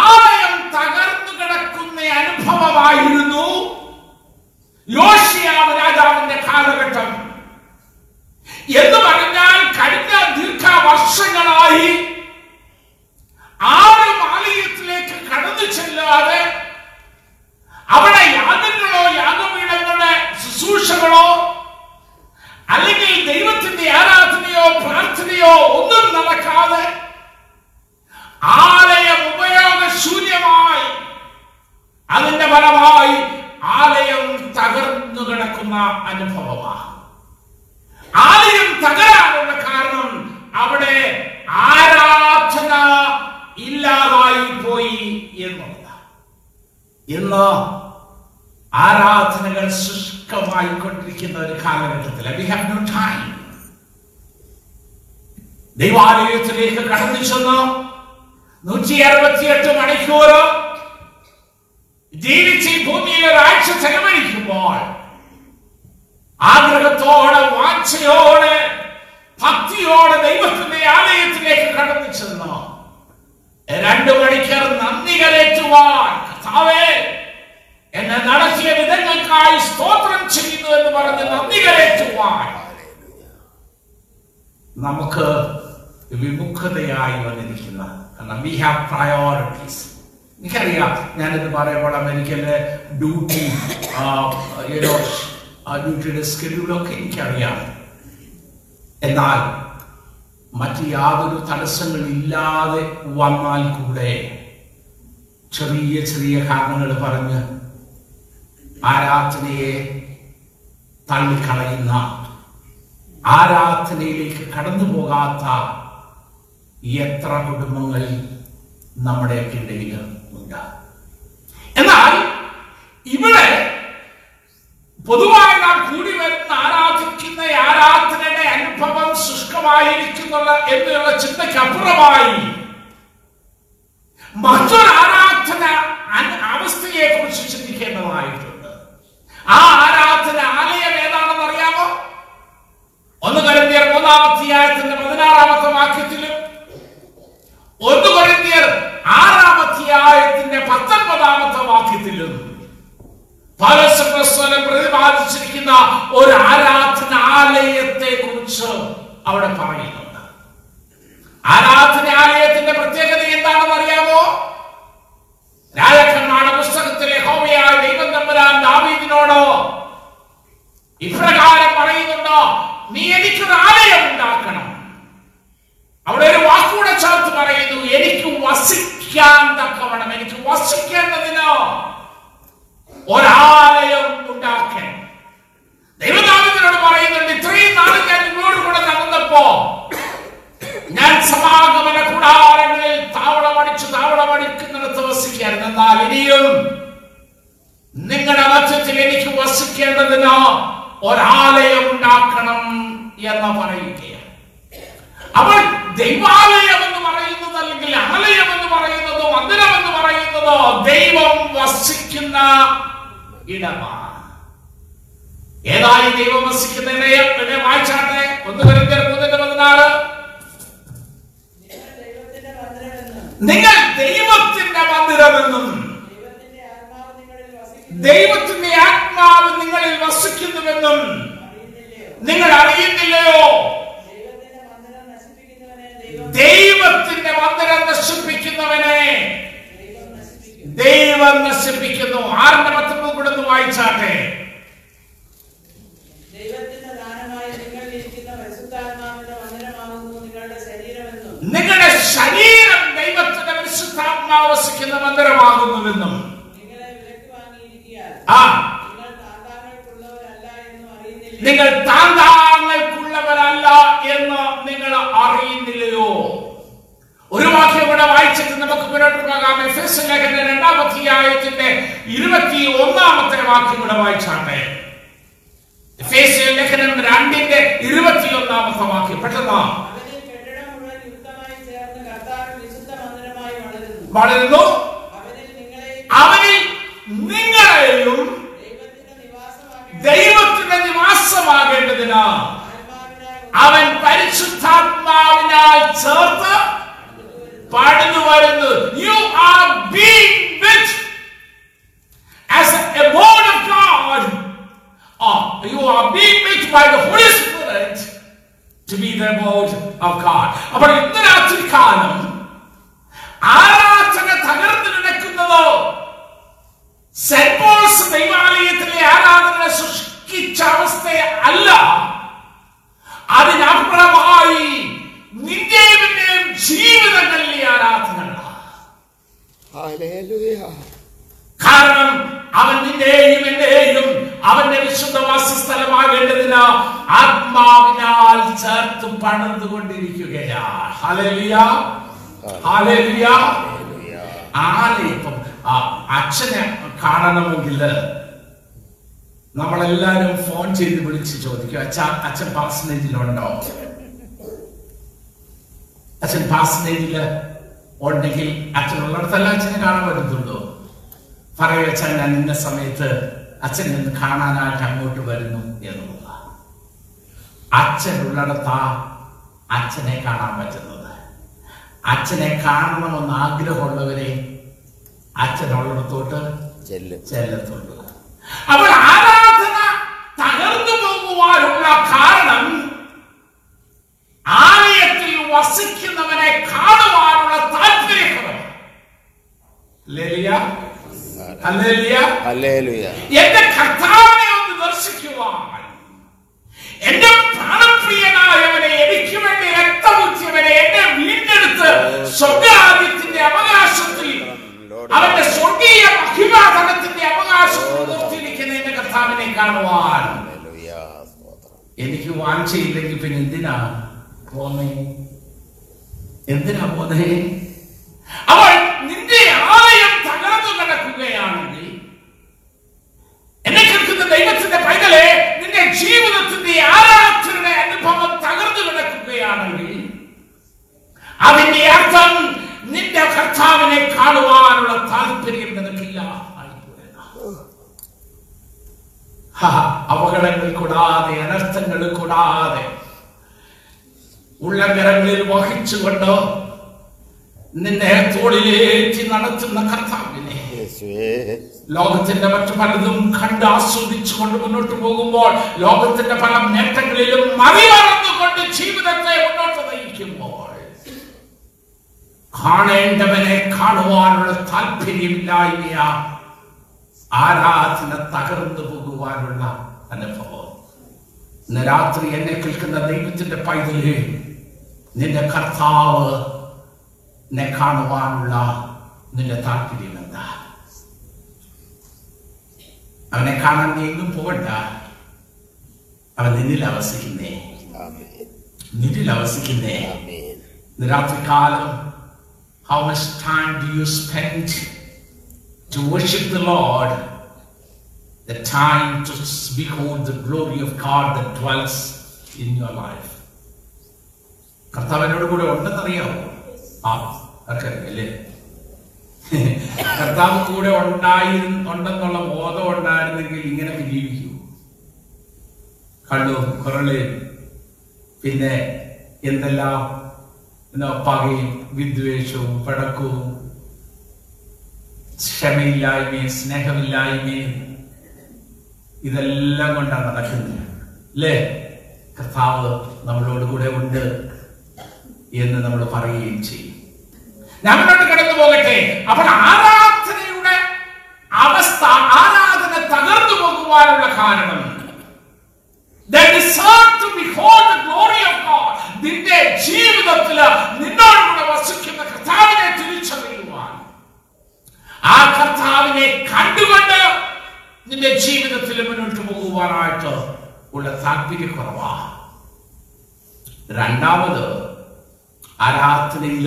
ആലയം തകർന്നു കിടക്കുന്ന അനുഭവമായിരുന്നു യോശിയാവ് രാജാവിന്റെ കാലഘട്ടം. എന്ന് പറഞ്ഞാൽ കഴിഞ്ഞ ദീർഘ വർഷങ്ങളായി ആരും ആലയത്തിലേക്ക് കടന്നു ചെല്ലാതെ അവിടെ യാഗങ്ങളോ യാഗപീഠങ്ങളുടെ ശുശ്രൂഷകളോ അല്ലെങ്കിൽ ദൈവത്തിന്റെ ആരാധനയോ പ്രാർത്ഥനയോ ഒന്നും നടക്കാതെ ആലയം ഉപയോഗശൂന്യമായി അതിന്റെ ഫലമായി ആലയം തകർന്നു കിടക്കുന്ന അനുഭവമാണ് ആലയം തകരാനുള്ള കാരണം അവിടെ ആരാധന ഇല്ലാതായി പോയി എന്നുള്ളതാണ് ഇന്ന് ആരാധനകൾ ശുഷ്കമായിക്കൊണ്ടിരിക്കുന്ന ഒരു കാലഘട്ടത്തിൽ വി ഹാവ് നോ ടൈം ദൈവാലയത്തിലേക്ക് കടന്നു ചെന്നു നൂറ്റി അറുപത്തിയെട്ട് മണിക്കൂർ ജീവിച്ച് ഈ ഭൂമിയിൽ ഒരാഴ്ച ചെലവഴിക്കുമ്പോൾ ആഗ്രഹത്തോടെ വാഞ്ചയോടെ ഭക്തിയോടെ ദൈവത്തിന്റെ ആലയത്തിലേക്ക് കടന്നു ചെന്നു രണ്ടു മണിക്കൂർ നന്ദി കരേറ്റുവാൻ കർത്താവേ എന്നെ നടത്തിയ വിധങ്ങൾക്കായി സ്തോത്രം ചെയ്യുന്നു എന്ന് പറഞ്ഞ് നന്ദി കരേറ്റുവാൻ. നമുക്ക് വിമുഖതയായി വന്നിരിക്കുന്ന. കാരണം വി ഹാവ് പ്രയോറിറ്റീസ് എനിക്കറിയാം ഞാനിത് പറയുമ്പോൾ അമേരിക്കയിലെ ഡ്യൂട്ടി ഡ്യൂട്ടിയുടെ സ്കെഡ്യൂളൊക്കെ എനിക്കറിയാം. എന്നാൽ മറ്റ് യാതൊരു തടസ്സങ്ങളില്ലാതെ വന്നാൽ കൂടെ ചെറിയ ചെറിയ കാരണങ്ങൾ പറഞ്ഞ് ആരാധനയെ തള്ളിക്കളയുന്ന ആരാധനയിലേക്ക് കടന്നു പോകാത്ത എത്ര കുടുംബങ്ങൾ നമ്മുടെ ഇടയിൽ ഉണ്ട്. എന്നാൽ ഇവിടെ പൊതുവായി നാം കൂടി വരുന്ന ആരാധിക്കുന്ന ആരാധനയുടെ അനുഭവം ശുഷ്കമായിരിക്കുന്നുള്ള എന്നുള്ള ചിന്തയ്ക്കപ്പുറമായി മറ്റൊരു ആരാധന അവസ്ഥയെ കുറിച്ച് ചിന്തിക്കേണ്ടതായിട്ടുണ്ട്. ആ ആരാധന ആലയം ഏതാണെന്ന് അറിയാമോ ഒന്ന് കൊരിന്ത്യർ മൂന്നാം അധ്യായത്തിന്റെ പതിനാറാമത്തെ വാക്യത്തിലും ഒന്ന് കൊരിന്ത്യർ ആറാം അധ്യായത്തിന്റെ പത്തൊൻപതാമത്തെ വാക്യത്തിൽ പൗലോസപ്രസ്തോലൻ പ്രതിപാദിച്ചിരിക്കുന്ന ഒരു ആരാധനാലയത്തെ കുറിച്ച് അവിടെ പറയുന്നുണ്ട്. ആരാധനാലയത്തിന്റെ പ്രത്യേകത എന്താണെന്ന് അറിയാമോ? രാജക്കന്മാരുടെ പുസ്തകത്തിലെ ഹോമയായ ദൈവം തമ്പുരാൻ ദാവീദിനോട് ഇപ്രകാരം പറയുന്നുണ്ടോ നീ എനിക്കൊരു ആലയം ഉണ്ടാക്കണം. അവിടെ ഒരു വാക്കൂടെ ചേർത്ത് പറയുന്നു എനിക്ക് വസിക്കാൻ തക്കവണ്ണം എനിക്ക് വസിക്കേണ്ടതിനോ ഒരാലയം ഉണ്ടാക്കണം ദൈവനാമത്തിനോട് പറയുന്നുണ്ട് ഇത്രയും നാൾ ഞാൻ നിങ്ങളോട് കൂടെ നടന്നപ്പോ ഞാൻ സമാഗമന കൂടാരങ്ങളിൽ താവളമടിച്ചു താവളമടിക്കുന്നിടത്ത് വസിക്കായിരുന്നു എന്നാൽ ഇനിയും നിങ്ങളുടെ മധ്യത്തിൽ എനിക്ക് വസിക്കേണ്ടതിന് ഒരാലയം ഉണ്ടാക്കണം എന്ന് പറയുകയാണ്. അപ്പോൾ ദൈവാലയം എന്ന് പറയുന്നത് അല്ലെങ്കിൽ അമലയം എന്ന് പറയുന്നത് മന്ദിരം എന്ന് പറയുന്നത് ദൈവം വസിക്കുന്ന ഇടമാണ്. ഏതായി ദൈവം വസിക്കുന്ന ഇടയം? ഇവിടെ വായിച്ചാട്ടെ. ഒന്ന് വരുന്ന പതിനാറ്. നിങ്ങൾ ദൈവത്തിന്റെ മന്ദിരമെന്നും ദൈവത്തിന്റെ ആത്മാവ് നിങ്ങളിൽ വസിക്കുന്നുവെന്നും നിങ്ങൾ അറിയുന്നില്ലയോ? ദൈവത്തിന്റെ മന്ദിരം നശിപ്പിക്കുന്നവനെ. ദൈവം ദൈവം നശിപ്പിക്കും നശിപ്പിക്കുന്നു ആറിന്റെ പത്തൊമ്പത് കൂടെ ഒന്ന് വായിച്ചാട്ടെ നിങ്ങളുടെ ശരീരം ദൈവത്തിന്റെ പരിശുദ്ധാത്മാവ് വസിക്കുന്ന മന്ദിരമാകുന്നുവെന്നും. ആ. നിങ്ങൾ താന്താങ്ങൾക്കുള്ളവരല്ല അറിയുന്നില്ല എന്ന് നിങ്ങൾ അറിയുന്നില്ലയോ ഒരു വാക്യം ഇവിടെ വായിച്ചിട്ട് നമുക്ക് മുന്നോട്ട് പോകാം എഫ് എസ് ലേഖന രണ്ടാം അധ്യായത്തിന്റെ ഇരുപത്തി ഒന്നാമത്തെ വാക്യം ഇവിടെ വായിച്ചാട്ടെ. ലേഖനം രണ്ടിന്റെ ഇരുപത്തി ഒന്നാമത്തെ വാക്യം. പെട്ടെന്നാ. വളരുന്നു. അവനിൽ നിങ്ങളെ അവനിൽ നിങ്ങളെയും ദൈവത്തിന്റെ നിവാസമാകേണ്ടതിനാ അവൻ പരിശുദ്ധാത്മാവിനാൽ ചേർത്ത് പാടുന്നു വരുന്നു. യു ആർ ബീങ് അപ്പോൾ ദൈവാലയത്തിലെ ആരാധന അവസ്ഥ അല്ല അതിനപ്പുറമായി നിന്റെയും എന്റെയും ജീവിതങ്ങളിലെ ആരാധന കാരണം അവൻ നിന്റെയും എന്റെയും അവന്റെ വിശുദ്ധ വാസസ്ഥലമാകേണ്ടതിന് ആത്മാവിനാൽ ചേർത്ത് പണിതുകൊണ്ടിരിക്കുകയാണ് അച്ഛനെ കാണണമെങ്കിൽ നമ്മളെല്ലാരും ഫോൺ ചെയ്ത് വിളിച്ച് ചോദിക്കും അച്ഛ അച്ഛൻ പാർസനേജിലുണ്ടോ അച്ഛൻ പാർസനേജിൽ ഉണ്ടെങ്കിൽ അച്ഛനുള്ളിടത്തല്ല അച്ഛനെ കാണാൻ പറ്റത്തുള്ളൂ. പറയൂ അച്ഛൻ ഞാൻ ഇന്ന സമയത്ത് അച്ഛൻ നിന്ന് കാണാനായിട്ട് അങ്ങോട്ട് വരുന്നു എന്നുള്ളത് അച്ഛനുള്ളിടത്താ അച്ഛനെ കാണാൻ പറ്റുന്നത്. അച്ഛനെ കാണണമെന്ന് ആഗ്രഹമുള്ളവരെ അച്ഛനുള്ളിടത്തോട്ട് ചെല്ലും. ചെല്ലത്തുള്ളൂ. അപ്പോൾ തകർന്നു പോകുവാനുള്ള കാരണം ആലയത്തിൽ വസിക്കുന്നവനെ കാണുവാനുള്ള താല്പര്യക്കുറവ്. എന്റെ കർത്താവിനെ ഒന്ന് ദർശിക്കുവാൻ. എന്റെ പ്രാണപ്രിയനായവനെ എനിക്ക് വേണ്ടി രക്തമുച്ചവനെ എന്നെ വീണ്ടെടുത്ത് സ്വർഗാദ്യത്തിന്റെ അവകാശത്തിൽ അവന്റെ സ്വർഗീയ മഹിമാധനത്തിന്റെ അവകാശത്തിൽ നിർത്തിയിരിക്കുന്ന എന്റെ കർത്താവിനെ കാണുവാൻ. വാഞ്ചയില്ലെങ്കിൽ പിന്നെ എന്തിനാ പോന്നേ? എന്തിനാ പോന്നേ? അവൾ നിന്റെ ആലയം തകർന്നു നടക്കുകയാണെങ്കിൽ എന്നെ കേൾക്കുന്ന ദൈവത്തിന്റെ പൈതലെ നിന്റെ ജീവിതത്തിന്റെ ആരാധനയുടെ അനുഭവം തകർന്നു കിടക്കുകയാണെങ്കിൽ അതിന്റെ അർത്ഥം നിന്റെ കർത്താവിനെ കാണുവാനുള്ള താല്പര്യം നിനക്കില്ല ആയിപ്പോയതാണ് ഹാ, അപകടങ്ങൾ കൂടാതെ അനർത്ഥങ്ങൾ കൂടാതെ. ഉള്ളകരങ്ങളിൽ വഹിച്ചുകൊണ്ട് നിന്നെ തോളിലേറ്റി നടത്തുന്ന കർത്താവിനെ. ലോകത്തിന്റെ മറ്റു പലതും കണ്ട് ആസ്വദിച്ചുകൊണ്ട് മുന്നോട്ട് പോകുമ്പോൾ ലോകത്തിന്റെ പല നേട്ടങ്ങളിലും മറികടന്നുകൊണ്ട് ജീവിതത്തെ മുന്നോട്ട് നയിക്കുമ്പോൾ കാണേണ്ടവനെ കാണുവാനുള്ള താല്പര്യമില്ലായ്മ ആരാധന തകർന്നു പോകുവാനുള്ള അനുഭവം ഇന്ന് രാത്രി എന്നെ കേൾക്കുന്ന ദൈവത്തിന്റെ പൈതൽ നിന്റെ കർത്താവ് എന്നെ കാണുവാനുള്ള നിന്റെ താല്പര്യം എന്താ? അവനെ കാണാൻ നീ എങ്ങും പോകണ്ട. അവൻ നിന്നിൽ അവസിക്കുന്നേ. നിന്നിൽ അവസിക്കുന്നേ. രാത്രി കാലം രാത്രികാലം how much time do you spend to worship the Lord? The time to behold the glory of God that dwells in your life. കർത്താവിനോട് കൂടെ ഉണ്ടെന്നറിയാമോ ആ ഒക്കെ അല്ലേ കർത്താവ് കൂടെ ഉണ്ടായി ഉണ്ടെന്നുള്ള ബോധം ഉണ്ടായിരുന്നെങ്കിൽ ഇങ്ങനെ ജീവിക്കൂ കള്ളു കുറൾ പിന്നെ എന്തെല്ലാം? എന്നാ പകയും വിദ്വേഷവും പടക്കവും ക്ഷമയില്ലായ്മയും സ്നേഹമില്ലായ്മയും ഇതെല്ലാം കൊണ്ടാണ് നടക്കുന്നത് അല്ലേ കർത്താവ് നമ്മളോട് കൂടെ ഉണ്ട് എന്ന് നമ്മൾ പറയുകയും ചെയ്യും. ഞാൻ മുന്നോട്ട് കടന്നു പോകട്ടെ. അപ്പോൾ ആരാധനയുടെ അവസ്ഥ ആരാധന തകർന്നു പോകുവാനുള്ള കാരണം. ജീവിതത്തിൽ നിന്നോടുകൂടെ വസിക്കുന്ന കർത്താവിനെ തിരിച്ചറിയുക ആ കർത്താവിനെ കണ്ടുകൊണ്ട് നിന്റെ ജീവിതത്തിൽ മുന്നോട്ട് പോകുവാനായിട്ട് ഉള്ള താല്പര്യക്കുറവാ രണ്ടാമത് ആരാധനയിൽ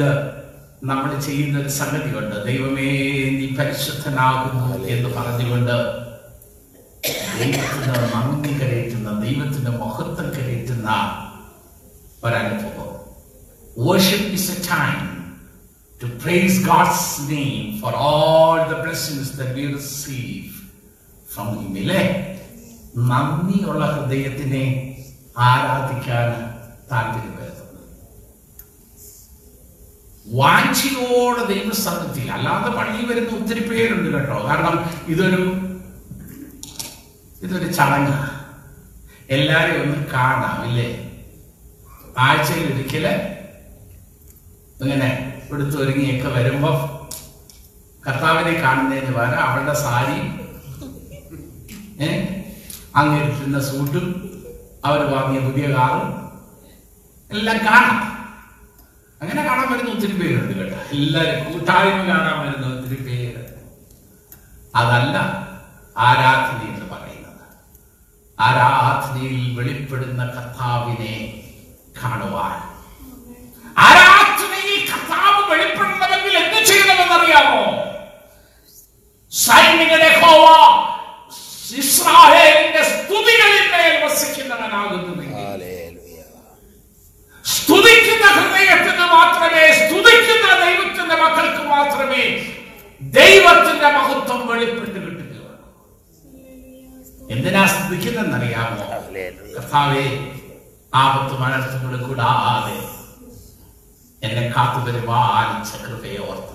നമ്മൾ ചെയ്യുന്ന ഒരു സംഗതിയുണ്ട് ദൈവമേ നീ പരിശുദ്ധനാകുന്നു എന്ന് പറഞ്ഞുകൊണ്ട് ദൈവത്തിന് നന്ദി കരയറ്റുന്ന ദൈവത്തിന്റെ മഹത്വം കരയറ്റുന്ന ഒരനുഭവം. Worship is a time to praise God's name for all the blessings that we receive from Him. ഇല്ലേ? നന്ദിയുള്ള ഹൃദയത്തിനെ ആരാധിക്കാൻ താല്പര്യപ്പെടുത്തുന്നത് വാഞ്ചിയോടെ ദൈവസന്നിധിയിൽ അല്ലാതെ പള്ളി വരുന്ന ഒത്തിരി പേരുണ്ട് കേട്ടോ. കാരണം ഇതൊരു ഇതൊരു ചടങ്ങ്. എല്ലാരെയും ഒന്ന് കാണാം ഇല്ലേ? ആഴ്ചയിൽ ഒരിക്കൽ ഇങ്ങനെ എടുത്തു ഒരുങ്ങിയൊക്കെ വരുമ്പോ കർത്താവിനെ കാണുന്നതിന് പകരം അവളുടെ സാരി ഏ അങ്ങിരിക്കുന്ന സൂട്ടും അവർ വാങ്ങിയ പുതിയ കാറും എല്ലാം കാണാം. അങ്ങനെ കാണാൻ വരുന്ന ഒത്തിരി പേരുണ്ട് കേട്ടോ. എല്ലാവരും കൂട്ടായ്മ കാണാൻ വരുന്ന ഒത്തിരി പേര്. അതല്ല ആരാധന എന്ന് പറയുന്നത്. ആരാധനയിൽ വെളിപ്പെടുന്ന കർത്താവിനെ കാണുവാൻ. ആരാധനയിൽ കർത്താവ് വെളിപ്പെടണമെങ്കിൽ എന്ത് ചെയ്യണമെന്നറിയാമോ? സൈനികരുടെ ഹോവ ഇസ്രായേലിന്റെ സ്തുതികളിൽ മേൽ വസിക്കുന്നവനാകുന്നുവെങ്കിൽ. സ്തുതിക്കുന്ന ഹൃദയത്തിന് മാത്രമേ സ്തുതിക്കുന്ന ദൈവത്തിന്റെ മക്കൾക്ക് മാത്രമേ ദൈവത്തിന്റെ മഹത്വം വെളിപ്പെട്ട് കിട്ടുകയുള്ളൂ. എന്തിനാ സ്തുതിക്കുന്നറിയാമോ ഹല്ലേലൂയ. കർത്താവേ ആപത്ത് മനസ്സുകൾ കൂടാതെ എന്നെ കാത്തു പരിപാലിച്ച കൃപയെ ഓർത്ത്.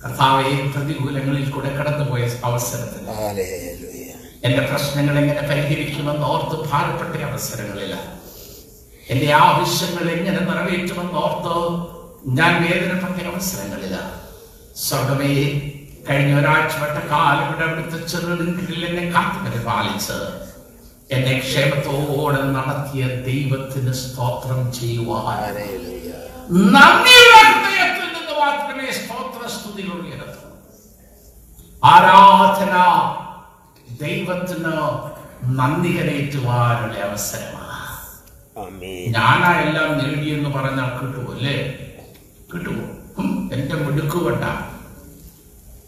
കർത്താവെ പ്രതികൂലങ്ങളിൽ കൂടെ കടന്നുപോയ അവസരത്തിൽ എന്റെ പ്രശ്നങ്ങൾ എങ്ങനെ പരിഹരിക്കുമെന്ന് ഓർത്ത് ഭാരപ്പെട്ട അവസരങ്ങളില്ല എന്റെ ആവശ്യങ്ങൾ എങ്ങനെ നിറവേറ്റുമെന്ന് ഓർത്ത് ഞാൻ വേദനപ്പെട്ട അവസരങ്ങളില്ല സ്വർഗമേ കഴിഞ്ഞ ഒരാഴ്ച വട്ട കാലം ഇവിടെ അവിടുത്തെ ചെറുതിൽ എന്നെ കാത്തു പരിപാലിച്ച് എന്നെ ക്ഷേമത്തോടെ നടത്തിയ ദൈവത്തിന് സ്തോത്രം ചെയ്യുവാൻ. ഹൃദയത്തിൽ നിന്ന് മാത്രമേ സ്തോത്ര സ്തുതികൾ ആരാധന ദൈവത്തിന് നന്ദി കരയറ്റുവാനുള്ള അവസരമാണ്. ഞാനാ എല്ലാം നേടിയെന്ന് പറഞ്ഞാൽ കിട്ടുമോ അല്ലേ കിട്ടുമോ എന്റെ മിടുക്ക് കൊണ്ടാ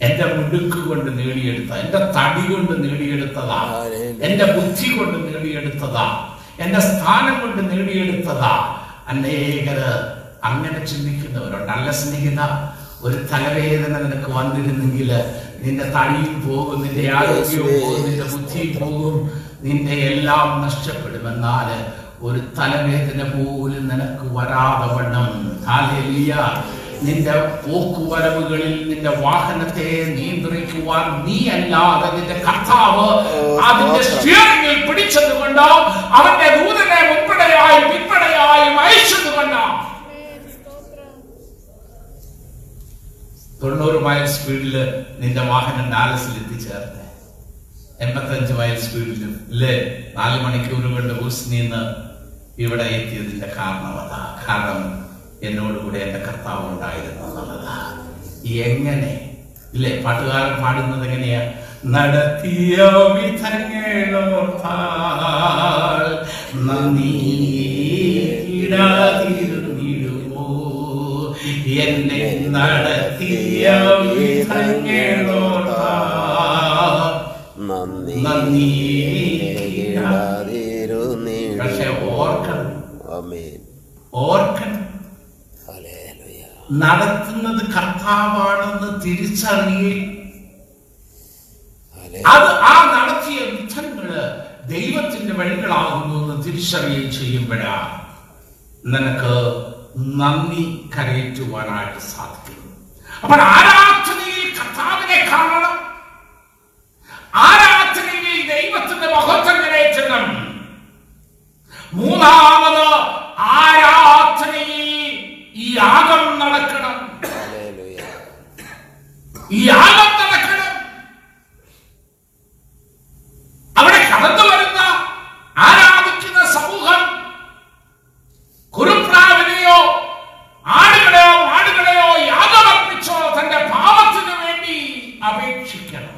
എന്റെ മുടുക്ക് കൊണ്ട് നേടിയെടുത്ത എന്റെ തടി കൊണ്ട് നേടിയെടുത്തതാ എന്റെ ബുദ്ധി കൊണ്ട് നേടിയെടുത്തതാ എന്റെ സ്ഥാനം കൊണ്ട് നേടിയെടുത്തതാ. അനേകര് അങ്ങനെ ചിന്തിക്കുന്നവരുണ്ട്. അല്ല സ്നേഹിത ഒരു തലവേദന നിനക്ക് വന്നിരുന്നെങ്കിൽ നിന്റെ തടിയും പോകും നിന്റെ ആരോഗ്യവും പോകും നിന്റെ ബുദ്ധിയും പോകും. നിന്റെ എല്ലാം നഷ്ടപ്പെടുമെന്നാൽ ഒരു തലവേദന പോലും നിനക്ക് വരാതെ വണ്ണം. നിന്റെ പോക്കുവരവുകളിൽ നിന്റെ വാഹനത്തെ നിയന്ത്രിക്കുവാൻ നീ അല്ലാതെ നിന്റെ കർത്താവ് അതിന്റെ സ്റ്റിയറിംഗിൽ പിടിച്ചതുകൊണ്ട് അവന്റെ ദൂതനെ മുൻപടയായും പിൻപടയായും അയച്ചതുകൊണ്ട് തൊണ്ണൂറ് മൈൽ സ്പീഡിൽ നിന്റെ വാഹനം ഡാലസിൽ എത്തിച്ചേർന്നെ. എൺപത്തഞ്ച് മൈൽ സ്പീഡിലും അല്ലേ നാല് മണിക്കൂർ കൊണ്ട് ഹൂസ്നിന്ന് ഇവിടെ എത്തിയതിന്റെ കാരണം അതാ. കാരണം എന്നോട് എന്റെ എന്റെ കർത്താവ് ഉണ്ടായിരുന്നു എന്നുള്ളതാ. എങ്ങനെ? ഇല്ലേ? പാട്ടുകാരൻ പാടുന്നത് എങ്ങനെയാ? നടത്തിയ വിധങ്ങളോർത്താൽ നന്ദിയിടാതിരുന്നിടുമോ എന്നെ നടത്തിയ വിധങ്ങളോർത്താൽ നന്ദി നന്ദി. ഇടാതിരുന്നിടും. പക്ഷെ ഓർക്കണം. ഓർക്കണം. നടത്തുന്നത് കർത്താവാണെന്ന് തിരിച്ചറിയേ. അത് ആ നടത്തിയ യുദ്ധങ്ങൾ ദൈവത്തിന്റെ വഴികളാകുന്നു എന്ന് തിരിച്ചറിയുകയും ചെയ്യുമ്പോഴാ നിനക്ക് നന്ദി കരയേറ്റുവാനായിട്ട് സാധിക്കും അപ്പോൾ ആരാധനയിൽ കർത്താവിനെ കാണണം. ആരാധനയിൽ ദൈവത്തിന്റെ മഹത്വം കരയറ്റണം. മൂന്നാമത് ആരാധനയിൽ ഈ യാഗം നടക്കണം. ഈ യാഗം നടക്കണം അവിടെ കടന്നു വരുന്ന ആരാധിക്കുന്ന സമൂഹം കുറുപ്രാവിനെയോ ആടുകളെയോ ആടുകളെയോ യാഗമർപ്പിച്ചോ തന്റെ പാപത്തിനു വേണ്ടി അപേക്ഷിക്കണം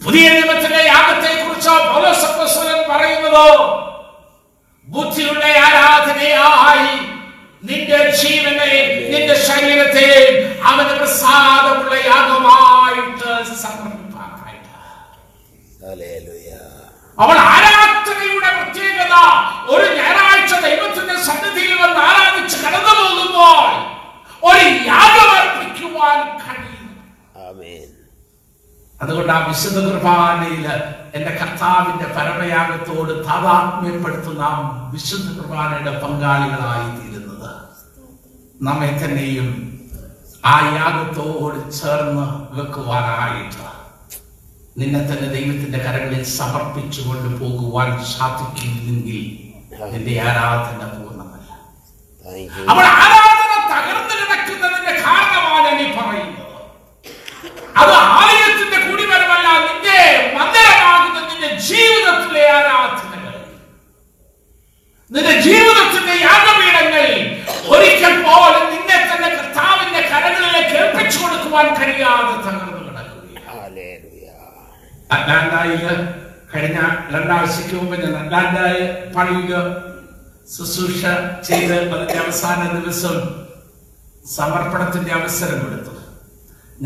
പുതിയ നിയമത്തിലെ യാഗത്തെ കുറിച്ച് പൗലോസപ്പോസ്തലൻ പറയുന്നത് ബുദ്ധിയുടെ ആരാധനയായി നിന്റെ ജീവനെ നിന്റെ ശരീരത്തെ അവന് പ്രസാദമുള്ള യാഗമായിട്ട് സമർപ്പിക്കാനായിട്ട് ഹല്ലേലൂയ അവൾ ആരാധനയുടെ പ്രത്യേകത ഒരു ഞായറാഴ്ച ദൈവത്തിന്റെ സന്നിധിയിൽ വന്ന് ആരാധിച്ച് കടന്നു പോകുമ്പോൾ ഒരു യാഗം അർപ്പിക്കുവാൻ കഴിയും ആമേൻ അതുകൊണ്ട് ആ വിശുദ്ധ കുർബാനയിൽ എന്റെ കർത്താവിന്റെ പരമയാഗത്തോട് താതാത്മ്യപ്പെടുത്തുന്ന ആ വിശുദ്ധ കുർബാനയുടെ പങ്കാളികളായി തീരുന്നത് നമ്മെ തന്നെയും ആ യാഗത്തോട് ചേർന്ന് വെക്കുവാനായിട്ട് നിന്നെ തന്നെ ദൈവത്തിന്റെ കരങ്ങളിൽ സമർപ്പിച്ചുകൊണ്ട് പോകുവാൻ സാധിക്കുന്നെങ്കിൽ നിന്റെ ആരാധന പൂർണമല്ല. അപ്പോൾ ആരാധന തകർന്നു കിടക്കുന്നതിന്റെ കാരണമാണ് നീ പറയുന്നത്. അത് ആലയത്തിന്റെ കുടിവരമല്ല നിന്റെ മന്ദിരമാകുന്ന നിന്റെ ജീവിതത്തിലെ ആരാധനകൾ. നിന്റെ ജീവിതത്തിന്റെ യാഗപീഠങ്ങൾ ഒരിക്കൽ പോലും നിന്നെ തന്നെ കർത്താവിന്റെ കരങ്ങളിലേക്ക് ഏൽപ്പിച്ചു കൊടുക്കുവാൻ കഴിയാതെ തകർന്നു. അറ്റ്ലാന്റയിൽ കഴിഞ്ഞ രണ്ടാഴ്ചയ്ക്ക് മുമ്പ് ഞാൻ അറ്റ്ലാന്റയിൽ പണിയുക ശുശ്രൂഷ ചെയ്ത് അതിന്റെ അവസാന ദിവസം സമർപ്പണത്തിന്റെ അവസരം കൊടുത്തു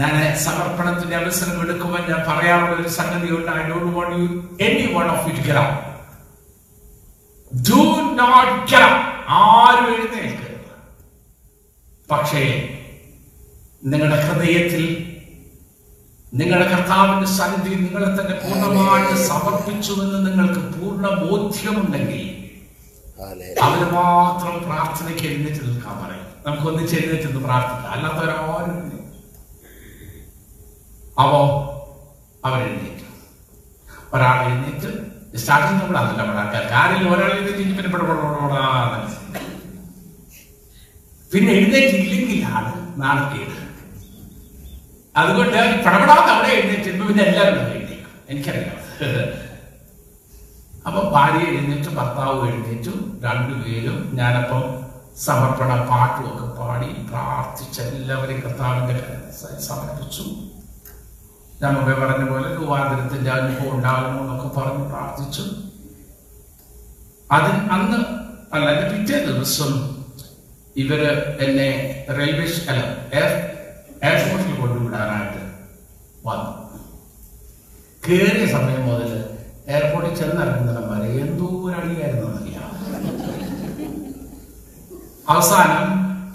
ഞാൻ സമർപ്പണത്തിന്റെ അവസരം എടുക്കുമ്പോൾ ഞാൻ പറയാറുള്ള ഒരു സംഗതി ഉണ്ട്. I don't want you any one of it get do not get ആരും എഴുന്നേൽക്കരുത്. പക്ഷേ നിങ്ങളുടെ ഹൃദയത്തിൽ നിങ്ങളുടെ കർത്താവിന്റെ സന്നിധി നിങ്ങളെ തന്നെ പൂർണമായിട്ട് സമർപ്പിച്ചുവെന്ന് നിങ്ങൾക്ക് പൂർണ ബോധ്യമുണ്ടെങ്കിൽ അവന് അവർ മാത്രം പ്രാർത്ഥനയ്ക്ക് എഴുന്നേറ്റ് നിൽക്കാൻ പറയും. നമുക്ക് ഒന്നിച്ച് എഴുന്നേറ്റ് നിന്ന് പ്രാർത്ഥിക്കാം. അല്ലാത്തവരാരും അപ്പോ അവോ അവരെഴുന്നേറ്റ് ഒരാൾ എഴുന്നേറ്റ്. സ്റ്റാർട്ടിങ് നമ്മൾ അതല്ല ആൾക്കാർ കാര്യം ഒരാൾ എഴുന്നേറ്റ് ഇനി പിന്നെ എഴുന്നേറ്റ് ഇല്ലെങ്കിലാണ് ഇവിടെ ഇവിടെ ആണെന്ന്. നാണക്കേട്. അതുകൊണ്ട് പടപടാതെ അവിടെ എഴുന്നേറ്റ് പിന്നെ എല്ലാവരും എഴുന്നേക്കും എനിക്കറിയാം. അപ്പൊ ഭാര്യ എഴുന്നേറ്റ് ഭർത്താവ് എഴുന്നേറ്റു രണ്ടുപേരും ഞാനപ്പം സമർപ്പണ പാട്ടുമൊക്കെ പാടി പ്രാർത്ഥിച്ച് എല്ലാവരെയും കർത്താവിന്റെ സമർപ്പിച്ചു. ഞാൻ മുമ്പേ പറഞ്ഞ പോലെ രൂപാന്തരത്തിന്റെ അനുഭവം ഉണ്ടാകുന്നു എന്നൊക്കെ പറഞ്ഞ് പ്രാർത്ഥിച്ചു. അതിന് അന്ന് അല്ല പിറ്റേ ദിവസം ഇവർ എന്നെ റെയിൽവേ അല്ല എയർ എയർപോർട്ടിൽ കൊണ്ടുവിടാനായിട്ട് വന്നു. കയറിയ സമയം മുതൽ എയർപോർട്ടിൽ ചെന്നിറങ്ങുന്നിടം വരെ എന്തോ ഒരു അടിയായിരുന്നു അറിയാം അവസാനം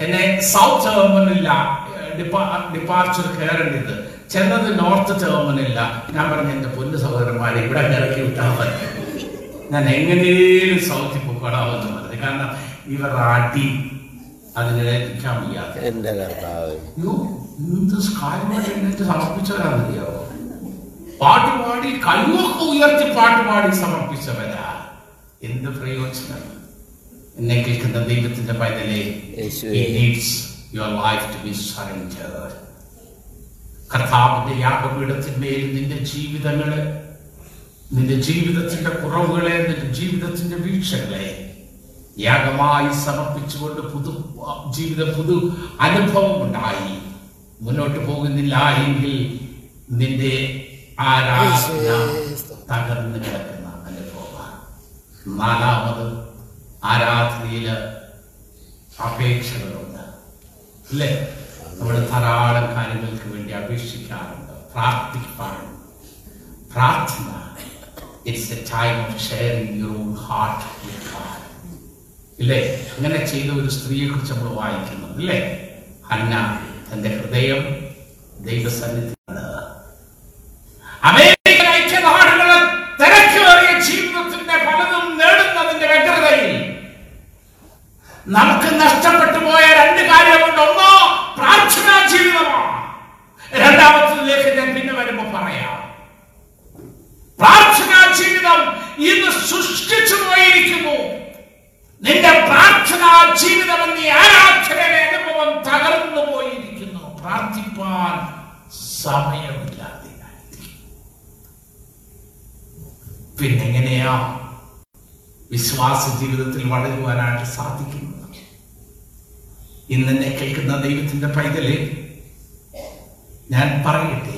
എന്നെ സൗത്ത് ടെർമിനില്ല ഡിപ്പാർച്ചർ കയറേണ്ടത് ചെന്നത് നോർത്ത് ടെർമിനില്ല ഞാൻ പറഞ്ഞ എന്റെ പൊന്നു സഹോദരന്മാരെ ഇവിടെ ഇറക്കി വിട്ടാൽ മതി. ഞാൻ എങ്ങനെയും സൗത്തിൽ പൊക്കോടാമെന്ന് പറഞ്ഞു. കാരണം ഇവർ അടി അതിനെ നിൽക്കാൻ വയ്യാത്ത എന്ത് കാര്യമായിട്ട് എഴുന്നേറ്റ് സമർപ്പിച്ചവരാണെന്നറിയാവോ പാട്ട് പാടി കൈവൊക്കെ ഉയർത്തി പാട്ട് പാടി സമർപ്പിച്ചവരാ. എന്ത് പ്രയോജനം? എന്നെ കേൾക്കുന്ന ദൈവത്തിന്റെ പൈതലേ യുവർ ലൈഫ് ടു ബി കർത്താവിന്റെ യാഗപീഠത്തിന്മേൽ നിന്റെ ജീവിതങ്ങളെ നിന്റെ ജീവിതത്തിന്റെ കുറവുകളെ നിന്റെ ജീവിതത്തിന്റെ വീഴ്ചകളെ യാഗമായി സമർപ്പിച്ചുകൊണ്ട് പുതു ജീവിത പുതു അനുഭവം ഉണ്ടായി. മുന്നോട്ട് പോകുന്നില്ല എങ്കിൽ നിന്റെ ആരാധന തകർന്നു കിടക്കുന്ന അനുഭവമാണ്. നാലാമത് ആരാധനയിൽ അപേക്ഷകളുണ്ട്. അല്ലേ? നമ്മൾ ധാരാളം കാര്യങ്ങൾക്ക് വേണ്ടി അപേക്ഷിക്കാറുണ്ട്. പ്രാർത്ഥിക്കാറുണ്ട് പ്രാർത്ഥന it's a time of sharing your own heart with God ഇല്ലേ? അങ്ങനെ ചെയ്ത ഒരു സ്ത്രീയെ കുറിച്ച് നമ്മൾ വായിക്കുന്നു ഇല്ലേ? ഹന്ന. തന്റെ ഹൃദയം ദൈവസന്നിധിയാണ് അമേരിക്കൻ ഐക്യനാടുകളെ തിരക്കേറിയ ജീവിതത്തിന്റെ പലതും നേടുന്നതിന്റെ വ്യഗ്രതയിൽ നമുക്ക് നഷ്ടപ്പെട്ടു പോയ രണ്ട് കാര്യമുണ്ട് ഒന്നോ പ്രാർത്ഥനാ ജീവിതമാണ് രണ്ടാമത്തതിലേക്ക് ഞാൻ പിന്നെ വരുമ്പോ പറയാം. പ്രാർത്ഥനാ ജീവിതം ഇന്ന് സൃഷ്ടിച്ചു പോയിരിക്കുന്നു. നിന്റെ പ്രാർത്ഥനാ ജീവിതം എന്നീ ആരാധനയുടെ അനുഭവം തകർന്നു പോയിരിക്കുന്നു. പ്രാർത്ഥിപ്പാൻ സമയമില്ലാതെ പിന്നെങ്ങനെയാ വിശ്വാസ ജീവിതത്തിൽ വളരുവാനായിട്ട് സാധിക്കുന്നത് ഇന്നെന്നെ കേൾക്കുന്ന ദൈവത്തിന്റെ പൈതലെ ഞാൻ പറയട്ടെ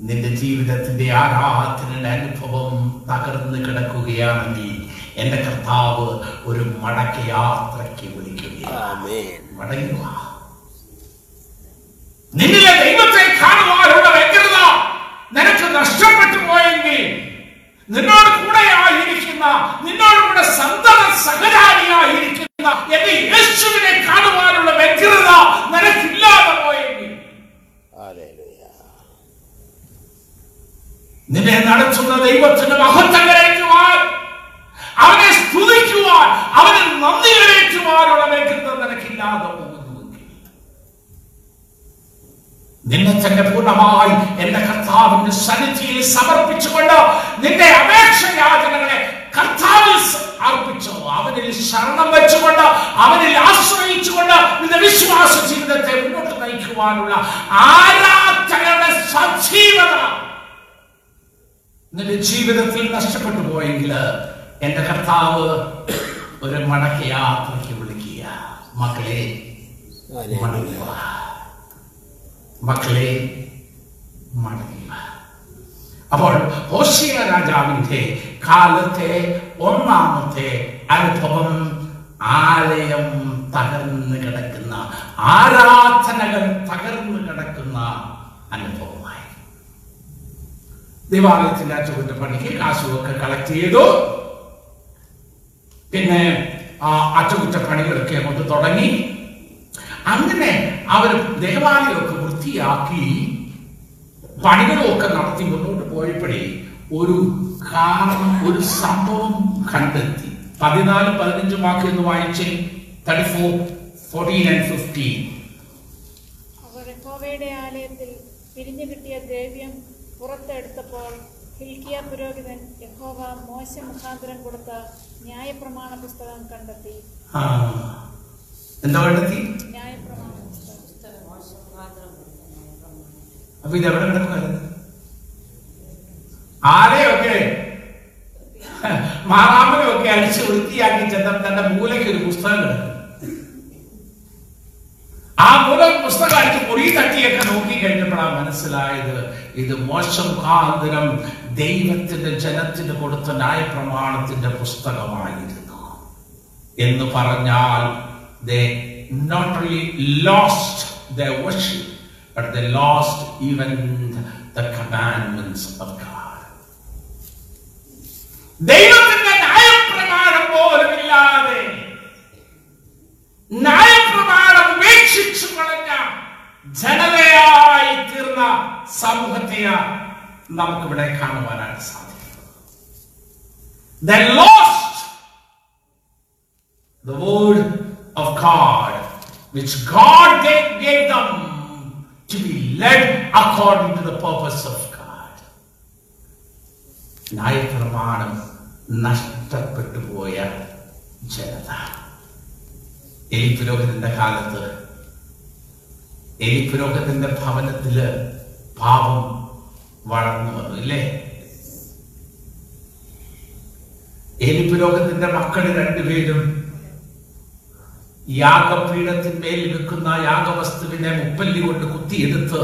നിന്റെ ജീവിതത്തിന്റെ ആരാധനയുടെ അനുഭവം തകർന്നു കിടക്കുകയാണെങ്കിൽ എന്റെ കർത്താവ് ഒരു മടക്കയാത്രയ്ക്ക് വിളിക്കുകയാണ്. മടങ്ങുക. നിന്നിലെ ദൈവത്തെ കാണുവാനുള്ള വ്യക്തത നിനക്ക് നഷ്ടപ്പെട്ടു പോയെങ്കിൽ നിന്നോട് കൂടെയായിരിക്കുന്ന നിന്നോട് കൂടെ സന്തത സഹചാരിയായിരിക്കുന്ന എന്റെ യേശുവിനെ കാണുവാനുള്ള വ്യഗ്രത നിനക്കില്ലാതെ പോയെങ്കിൽ. നിന്നെ നടത്തുന്ന ദൈവത്തിന്റെ മഹത്വം അവനെ സ്തുതിക്കുവാൻ അവന് നന്ദി കരയ്ക്കുവാനുള്ള വ്യഗ്രത നിനക്കില്ലാതെ പോകുന്നുവെങ്കിൽ നിന്നെ തന്നെ പൂർണമായി എന്റെ കർത്താവിന്റെ സന്നിധിയിൽ സമർപ്പിച്ചുകൊണ്ട് നിന്റെ അപേക്ഷ യാചനകളെ കർത്താവിൽ അർപ്പിച്ചു. അവനിൽ ശരണം വെച്ചുകൊണ്ട് അവനിൽ ആശ്രയിച്ചുകൊണ്ട് നിന്റെ വിശ്വാസ ജീവിതത്തെ മുന്നോട്ട് നയിക്കുവാനുള്ള ആരാധനയുടെ സജീവത. നിന്റെ ജീവിതത്തിൽ നഷ്ടപ്പെട്ടു പോയെങ്കിൽ എന്റെ കർത്താവ് ഒരു മടക്കയാത്രയ്ക്ക് വിളിക്കുക. മക്കളെ മടങ്ങി വാ. മക്കളെ മടങ്ങുക അപ്പോൾ ഓശിയ രാജാവിന്റെ കാലത്തെ ഒന്നാമത്തെ അനുഭവം ആലയം തകർന്നു കിടക്കുന്ന ആരാധനകൾ തകർന്നു കിടക്കുന്ന അനുഭവമായി ദേവാലയത്തിന്റെ പണിക്ക് കാശുമൊക്കെ കളക്ട് ചെയ്തു. പിന്നെ ആ അറ്റകുറ്റപ്പണികളൊക്കെ കൊണ്ട് തുടങ്ങി. അങ്ങനെ അവർ ദേവാലയമൊക്കെ വൃത്തിയാക്കി പണികളൊക്കെ നടത്തി മുന്നോട്ട് പോയപ്പോഴേ ഒരു കാരണം ഒരു സംഭവം കണ്ടെത്തി. പതിനാല് പതിനഞ്ച് വാക്ക് എന്ന് വായിച്ചേ thirty four fourteen and fifteen ആലയത്തിൽ പിരിഞ്ഞു കിട്ടിയ ദ്രവ്യം പുറത്തെടുത്തപ്പോൾ ഹിൽക്കിയ പുരോഹിതൻ യഹോവ മോശ മുഖാന്തരം കൊടുത്ത ന്യായപ്രമാണ പുസ്തകം കണ്ടെത്തി. എന്താ വേണ്ടത്? അപ്പൊ ഇത് എവിടെ കിടക്കുന്നത് ആരെയൊക്കെ മാറാമലൊക്കെ അടിച്ച് വൃത്തിയാക്കി ചെന്ന തന്റെ മൂലയ്ക്ക് ഒരു പുസ്തകം കിടക്കും ആ മൂല പുസ്തകം അടിച്ച് പൊറി തട്ടിയൊക്കെ നോക്കി കഴിഞ്ഞപ്പോഴാണ് മനസ്സിലായത് ഇത് മോശം ആന്തരം ദൈവത്തിന്റെ ജനത്തിന് കൊടുത്ത ന്യായപ്രമാണത്തിന്റെ പുസ്തകമായിരുന്നു. എന്ന് പറഞ്ഞാൽ they not only lost their worship but they lost even the commandments of God ദൈവത്തിന്റെ ന്യായപ്രമാണം പോലുമില്ലാതെ ജനതയായി തീർന്ന സമൂഹത്തെയാണ് നമുക്കിവിടെ കാണുവാനായിട്ട് സാധിക്കുന്നത് the word of God, which God gave, gave them to be led according to the purpose of God. ന്യായപ്രമാണം നഷ്ടപ്പെട്ടു പോയ ജനത എലി പുരോഹിതന്റെ കാലത്ത് എലി പുരോഹിതന്റെ ഭവനത്തിൽ പാപം വളർന്നു വന്നു ഇല്ലേ എലി പുരോഹിതന്റെ മക്കൾ രണ്ടുപേരും യാഗപീഠത്തിന്മേൽ വെക്കുന്ന യാഗവസ്തുവിനെ മുപ്പല്ലി കൊണ്ട് കുത്തിയെടുത്ത്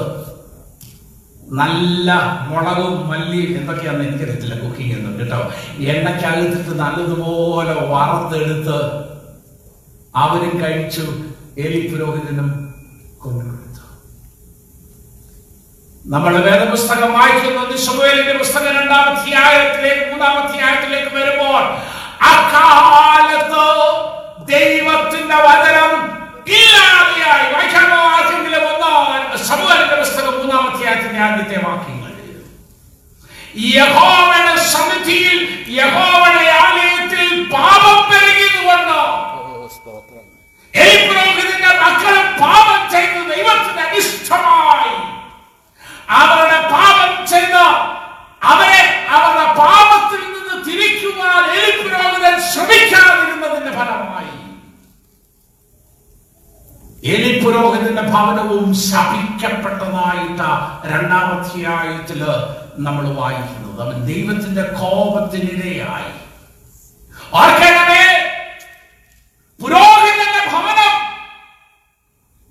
നല്ല മുളകും മല്ലിയും എന്തൊക്കെയാണെന്ന് എനിക്കറിയത്തില്ല കുക്കിംഗ് എന്നും കേട്ടോ. എണ്ണയ്ക്കകത്തിട്ട് നല്ലതുപോലെ വറുത്തെടുത്ത് അവരും കഴിച്ചു. എലി പുരോഹിതനും കൊണ്ടുകൊടുത്തു നമ്മൾ വേദപുസ്തകം വായിക്കുന്നത് ശുഭേലിന്റെ പുസ്തകം രണ്ടാം മൂന്നാമധ്യായത്തിലേക്ക് വരുമ്പോൾ അക്കാലത്ത് ദൈവത്തിന്റെ വചനം കീഴാതിയായി വായിക്കാമോ ആർക്കെങ്കിലും ഒന്നോ ശമുവേലിന്റെ പുസ്തകം മൂന്നാമത്തെ അധ്യായത്തിന്റെ ആദ്യത്തെ വാക്യങ്ങൾ. യഹോവയുടെ സമിതിയിൽ യഹോവയുടെ ആലയത്തിൽ പാപം പെരുകിയതുകൊണ്ട് എലിപുരോഹിതന്റെ മക്കൾ പാപം ചെയ്ത് ദൈവത്തിന് അനിഷ്ടമായി അവരുടെ പാപം ചെയ്ത് അവരെ അവരുടെ പാപത്തിൽ നിന്ന് തിരിക്കുവാൻ എലിപുരോഹിതൻ ശ്രമിക്കാതിരുന്നതിന്റെ ഫലമായി എലിപുരോഹിതന്റെ ഭവനവും ശപിക്കപ്പെട്ടതായിട്ട് രണ്ടാമധ്യായത്തിൽ നമ്മൾ വായിക്കുന്നത്. അവൻ ദൈവത്തിന്റെ കോപത്തിനിരയായി. ഓർക്കണമേ പുരോഹിതന്റെ ഭവനം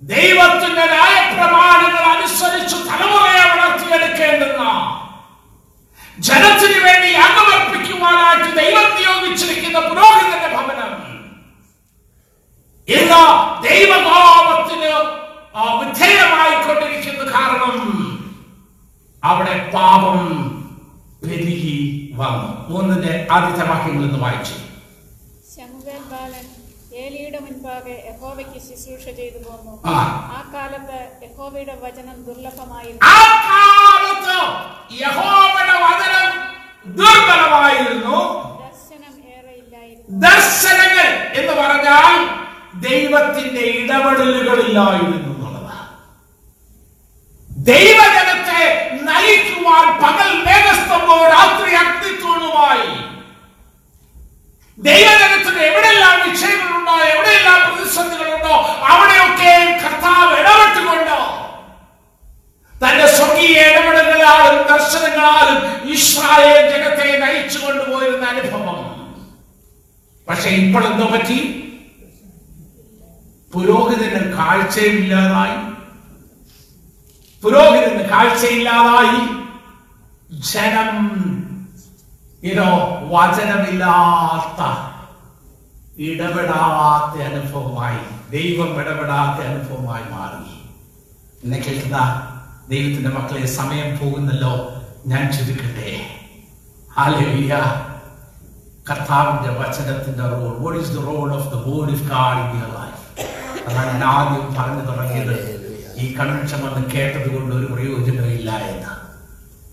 ദൈവത്തിന്റെ ന്യായപ്രമാണങ്ങൾ അനുസരിച്ച് തലമുറയെ വളർത്തിയെടുക്കേണ്ടുന്ന അവിടെ പാപം പെരുകി വന്നു മൂന്നിന്റെ ആദ്യത്തെ വാക്യങ്ങൾ ഇന്ന് വായിച്ചു. ശമുവേൽ ബാലൻ ഏലിയുടെ മുൻപാകെ യഹോവയ്ക്ക് ശുശ്രൂഷ ചെയ്തു പോന്നു. ആ. കാലത്ത് യഹോവയുടെ വചനം ദുർലഭമായിരുന്നു. ആ കാലത്ത് യഹോവയുടെ വചനം ദുർബലമായിരുന്നു. ദർശനം ദർശനങ്ങൾ എന്ന് പറഞ്ഞാൽ ദൈവത്തിന്റെ ഇടപെടലുകളില്ലായിരുന്നു എന്നുള്ളതാണ്. ദൈവജനത്തെ നയിക്കുവാൻ പകൽ മേഘസ്തംഭവും രാത്രി അഗ്നിത്തൂണുമായി ദൈവജനത്തിന് എവിടെയെല്ലാം നിക്ഷേപങ്ങളുണ്ടോ എവിടെയെല്ലാം പ്രതിസന്ധികളുണ്ടോ അവിടെയൊക്കെ കർത്താവ് ഇടപെട്ടുകൊണ്ട് തന്റെ സ്വർഗീയ ഇടപെടലുകളാലും ദർശനങ്ങളാലും ഇസ്രായേൽ ജഗത്തെ നയിച്ചു കൊണ്ടുപോയിരുന്ന അനുഭവം. പക്ഷെ ഇപ്പോഴെന്തോ പറ്റി? പുരോഹിതന് കാഴ്ചയില്ലാതായി. പുരോഹിതന് കാഴ്ചയില്ലാതായി. ജനം ഇതോ വചനമില്ലാത്ത ഇടപെടാത്ത അനുഭവമായി ദൈവം ഇടപെടാത്ത അനുഭവമായി മാറി. എന്നെ കേൾക്കുന്ന ദൈവത്തിന്റെ മക്കളെ സമയം പോകുന്നല്ലോ ഞാൻ ചുരുക്കട്ടെ. ഹാലലിയ കർത്താവിന്റെ വചനത്തിന്റെ role what is the role of the word of God in your life അതാണ് ഞാൻ ആദ്യം പറഞ്ഞു തുടങ്ങിയത്. ഈ കൺവെൻഷൻ വന്ന് കേട്ടത് കൊണ്ട് ഒരു പ്രയോജനമില്ല എന്ന്.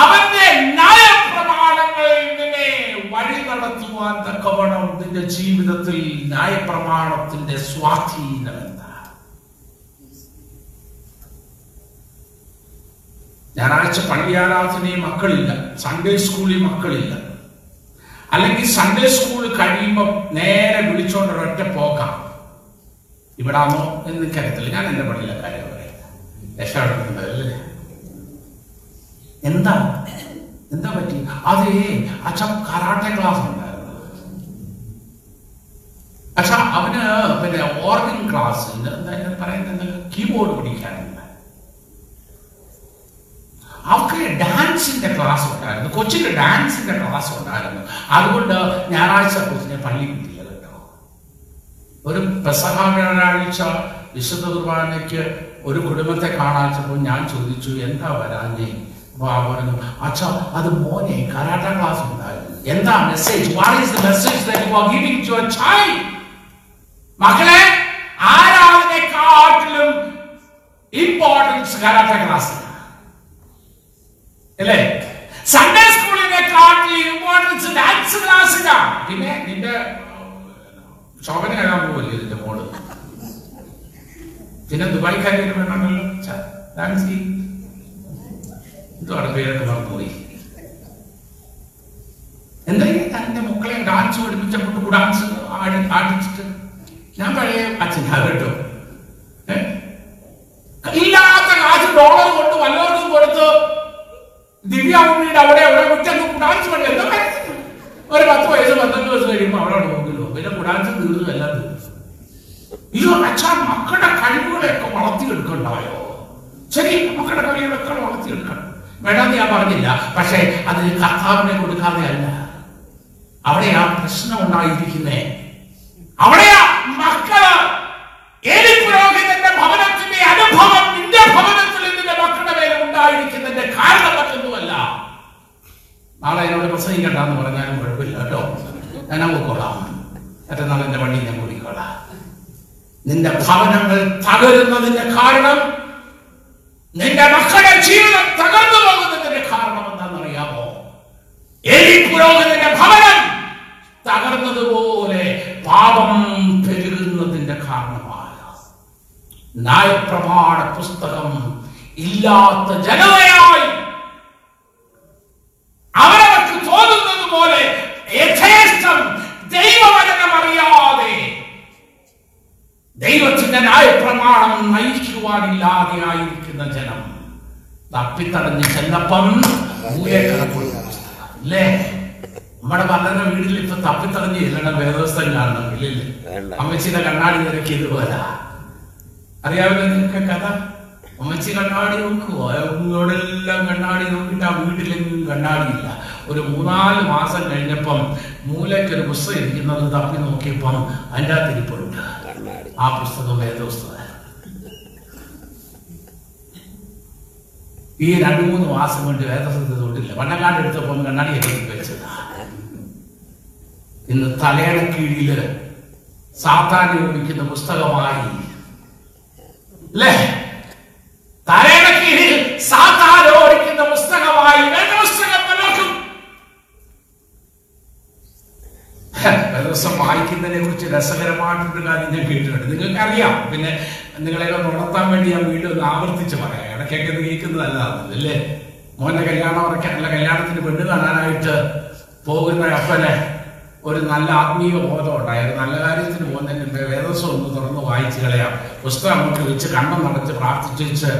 അവന്റെ ന്യായപ്രമാണങ്ങളിൽ നിന്നെ വഴി നടത്തുവാൻ തക്കവണ്ണം നിന്റെ ജീവിതത്തിൽ ന്യായപ്രമാണത്തിന്റെ സ്വാധീനം എന്താ? ഞായറാഴ്ച പള്ളി ആരാധനയിൽ മക്കളില്ല സൺഡേ സ്കൂളിൽ മക്കളില്ല. അല്ലെങ്കിൽ സൺഡേ സ്കൂൾ കഴിയുമ്പോൾ നേരെ വിളിച്ചോണ്ട് ഒരൊറ്റ പോക്കാം. ഇവിടാമോ എന്ന് കരുത്തില്ല ഞാൻ എന്റെ പള്ളിയിലെ കാര്യം പറയാം. രക്ഷപ്പെടുന്നുണ്ടല്ലേ എന്താ എന്താ പറ്റി? അതേ അച്ഛൻ കരാട്ടെ ക്ലാസ് ഉണ്ടായിരുന്നു. അച്ഛാ അവന് പിന്നെ ഓർഗൻ ക്ലാസ് എന്താ പറയുന്നത്? കീബോർഡ് പഠിക്കാനുണ്ട് അവർക്ക് ഡാൻസിന്റെ ക്ലാസ് ഉണ്ടായിരുന്നു. കൊച്ചിന് ഡാൻസിന്റെ ക്ലാസ് ഉണ്ടായിരുന്നു. അതുകൊണ്ട് ഞായറാഴ്ച കൊച്ചിനെ പള്ളി കിട്ടില്ല കേട്ടോ. ഒരു പെസഹ വ്യാഴാഴ്ച വിശുദ്ധ കുർബാനയ്ക്ക് ഒരു കുടുംബത്തെ കാണാൻ ഞാൻ ചോദിച്ചു എന്താ വരാഞ്ഞേ? പറഞ്ഞു അച്ഛാ അത് മോനെ കരാട്ട ക്ലാസ് ഉണ്ടായിരുന്നു. എന്താ message what is the message that you are giving to a child മക്കളെ ആരാധനക്കാട്ടിലും ഇമ്പോർട്ടൻസ് കരാട്ട ക്ലാസ് അല്ലേ? സൺഡേ സ്കൂളിനെക്കാട്ടിലും ഇമ്പോർട്ടൻസ് ഡാൻസ് ക്ലാസ് പിന്നെ നിന്റെ ശോഭന കഴിയാൻ പോവല്ലേ ഇതിന്റെ മോൾ? പിന്നെ ദുബായിക്കാരി വേണമല്ലോ. ഡാൻസ് ചെയ്യും. എന്തുവാണ് പേരൊക്കെ മറന്നുപോയി എന്തായി തന്റെ മക്കളെ ഡാൻസ് പഠിപ്പിച്ച കുട്ടി ഡാൻസ് ആടി ആടിച്ചിട്ട്? ഞാൻ പഴയ അച്ഛൻ കേട്ടോ? ഇല്ലാത്ത കാശ് ഡോളർ കൊണ്ട് വല്ലവർക്കും കൊടുത്ത് ദിവ്യ ഉണ്ണിയുടെ അവിടെ അവിടെ മുറ്റത്ത് ഡാൻസ് പഠി എന്താ? ഒരു പത്ത് വയസ്സ് പത്തൊമ്പത് വയസ്സ് കഴിയുമ്പോൾ അവിടെ നോക്കില്ലോ പിന്നെ കുടാൻസ് തീർന്നു എല്ലാം തീർന്നു അയ്യോ അച്ഛാ മക്കളുടെ കഴിവുകളെയൊക്കെ വളർത്തിയെടുക്കണ്ടായോ? ശരി മക്കളുടെ കഴിവുകളൊക്കെ വളർത്തിയെടുക്കണം. വേണമെന്ന് ഞാൻ പറഞ്ഞില്ല. പക്ഷേ അത് കർത്താവിനെ കൊടുക്കാതെ അല്ല. അവിടെയാ പ്രശ്നം ഉണ്ടായിരിക്കുന്നേ. അവിടെയാ മക്കൾ ഏലി പുരോഹിതന്റെ ഭവനത്തിന്റെ അനുഭവം നിന്റെ ഭവനത്തിൽ നിന്റെ മക്കളുടെ മേലെ ഉണ്ടായിരിക്കുന്നതിന്റെ കാരണം മറ്റൊന്നുമല്ല. നാളെ എന്നോട് പ്രസംഗിക്കണ്ടെന്ന് പറഞ്ഞാലും കുഴപ്പമില്ല കേട്ടോ. ഞാൻ പോയിക്കോളാം മറ്റന്നാൾ എന്റെ വണ്ടി ഞാൻ കൂടിക്കോളാം. നിന്റെ ഭവനങ്ങൾ തകരുന്നതിന്റെ കാരണം നിന്റെ മക്കളുടെ ജീവിതം തകർന്നു പോകുന്നതിന്റെ കാരണം എന്താണെന്നറിയാമോ എലി പുരോഹിതന്റെ ഭവനം തകർന്നതുപോലെ പാപം പെരുകുന്നതിന്റെ കാരണമായ ന്യായപ്രമാണ പുസ്തകം ഇല്ലാത്ത ജനതയായി അവരവർക്ക് ദൈവത്തിന്റെ ന്യായപ്രമാണം നയിക്കുവാനില്ലാതെ ആയിരിക്കുന്ന ജനം തപ്പിത്തടഞ്ഞ് ചെന്നപ്പം. അല്ലേ? നമ്മുടെ പലരുടെ വീട്ടിൽ ഇപ്പൊ തപ്പിത്തടഞ്ഞ് ചെല്ലണം വേദവസ്ഥം കാണണം ഇല്ലല്ലേ അമ്മച്ചിന്റെ അമ്മച്ചിയുടെ കണ്ണാടി നിരക്ക് ഇതുപോലെ അറിയാമല്ലോ നിങ്ങൾക്ക് കഥ? അമ്മച്ചി കണ്ണാടി നോക്കുവോ കണ്ണാടി നോക്കിയിട്ട് ആ വീട്ടിലെങ്കിലും കണ്ണാടിയില്ല. ഒരു മൂന്നാൽ മാസം കഴിഞ്ഞപ്പം മൂലയ്ക്കൊരു പുസ്തകം ഇരിക്കുന്നത് തപ്പി നോക്കിയപ്പം അതിന്റെ അകത്ത് ഇരിപ്പുണ്ട്. ആ പുസ്തകം വേദപുസ്തകം ഈ രണ്ടു മൂന്ന് മാസം കൊണ്ട് വേദപുസ്തകത്തിൽ തൊട്ടില്ല വണ്ണക്കാട് എടുത്തപ്പം കണ്ണാടി എടുത്ത് വെച്ചത് ഇന്ന് തലയുടെ കീഴിൽ സാത്താൻ ഉപയോഗിക്കുന്ന പുസ്തകമായി. അല്ലേ? തലയുടെ കീഴിൽ സാത്താൻ ഓടിക്കുന്ന പുസ്തകമായി വേദപുസ്തകം ദിവസം വായിക്കുന്നതിനെ കുറിച്ച് രസകരമായിട്ടൊരു കാര്യം ഞാൻ കേട്ടിട്ടുണ്ട്. നിങ്ങൾക്ക് അറിയാം പിന്നെ നിങ്ങളെ ഉണർത്താൻ വേണ്ടി ഞാൻ വീണ്ടും ഒന്ന് ആവർത്തിച്ച് പറയാം. ഇടയ്ക്കൊക്കെ കേൾക്കുന്നതല്ല അല്ലേ? മോന്റെ കല്യാണം ഉറക്കാൻ അല്ല കല്യാണത്തിന് പെണ്ണ് കാണാനായിട്ട് പോകുന്ന അപ്പനെ ഒരു നല്ല ആത്മീയ ബോധം ഉണ്ടായത് നല്ല കാര്യത്തിന് പോകുന്നതിന് വേദസ്വം ഒന്ന് തുറന്ന് വായിച്ചു കളയാം. പുസ്തകം അങ്ങോട്ട് വെച്ച് കണ്ണം നടച്ച് പ്രാർത്ഥിച്ച്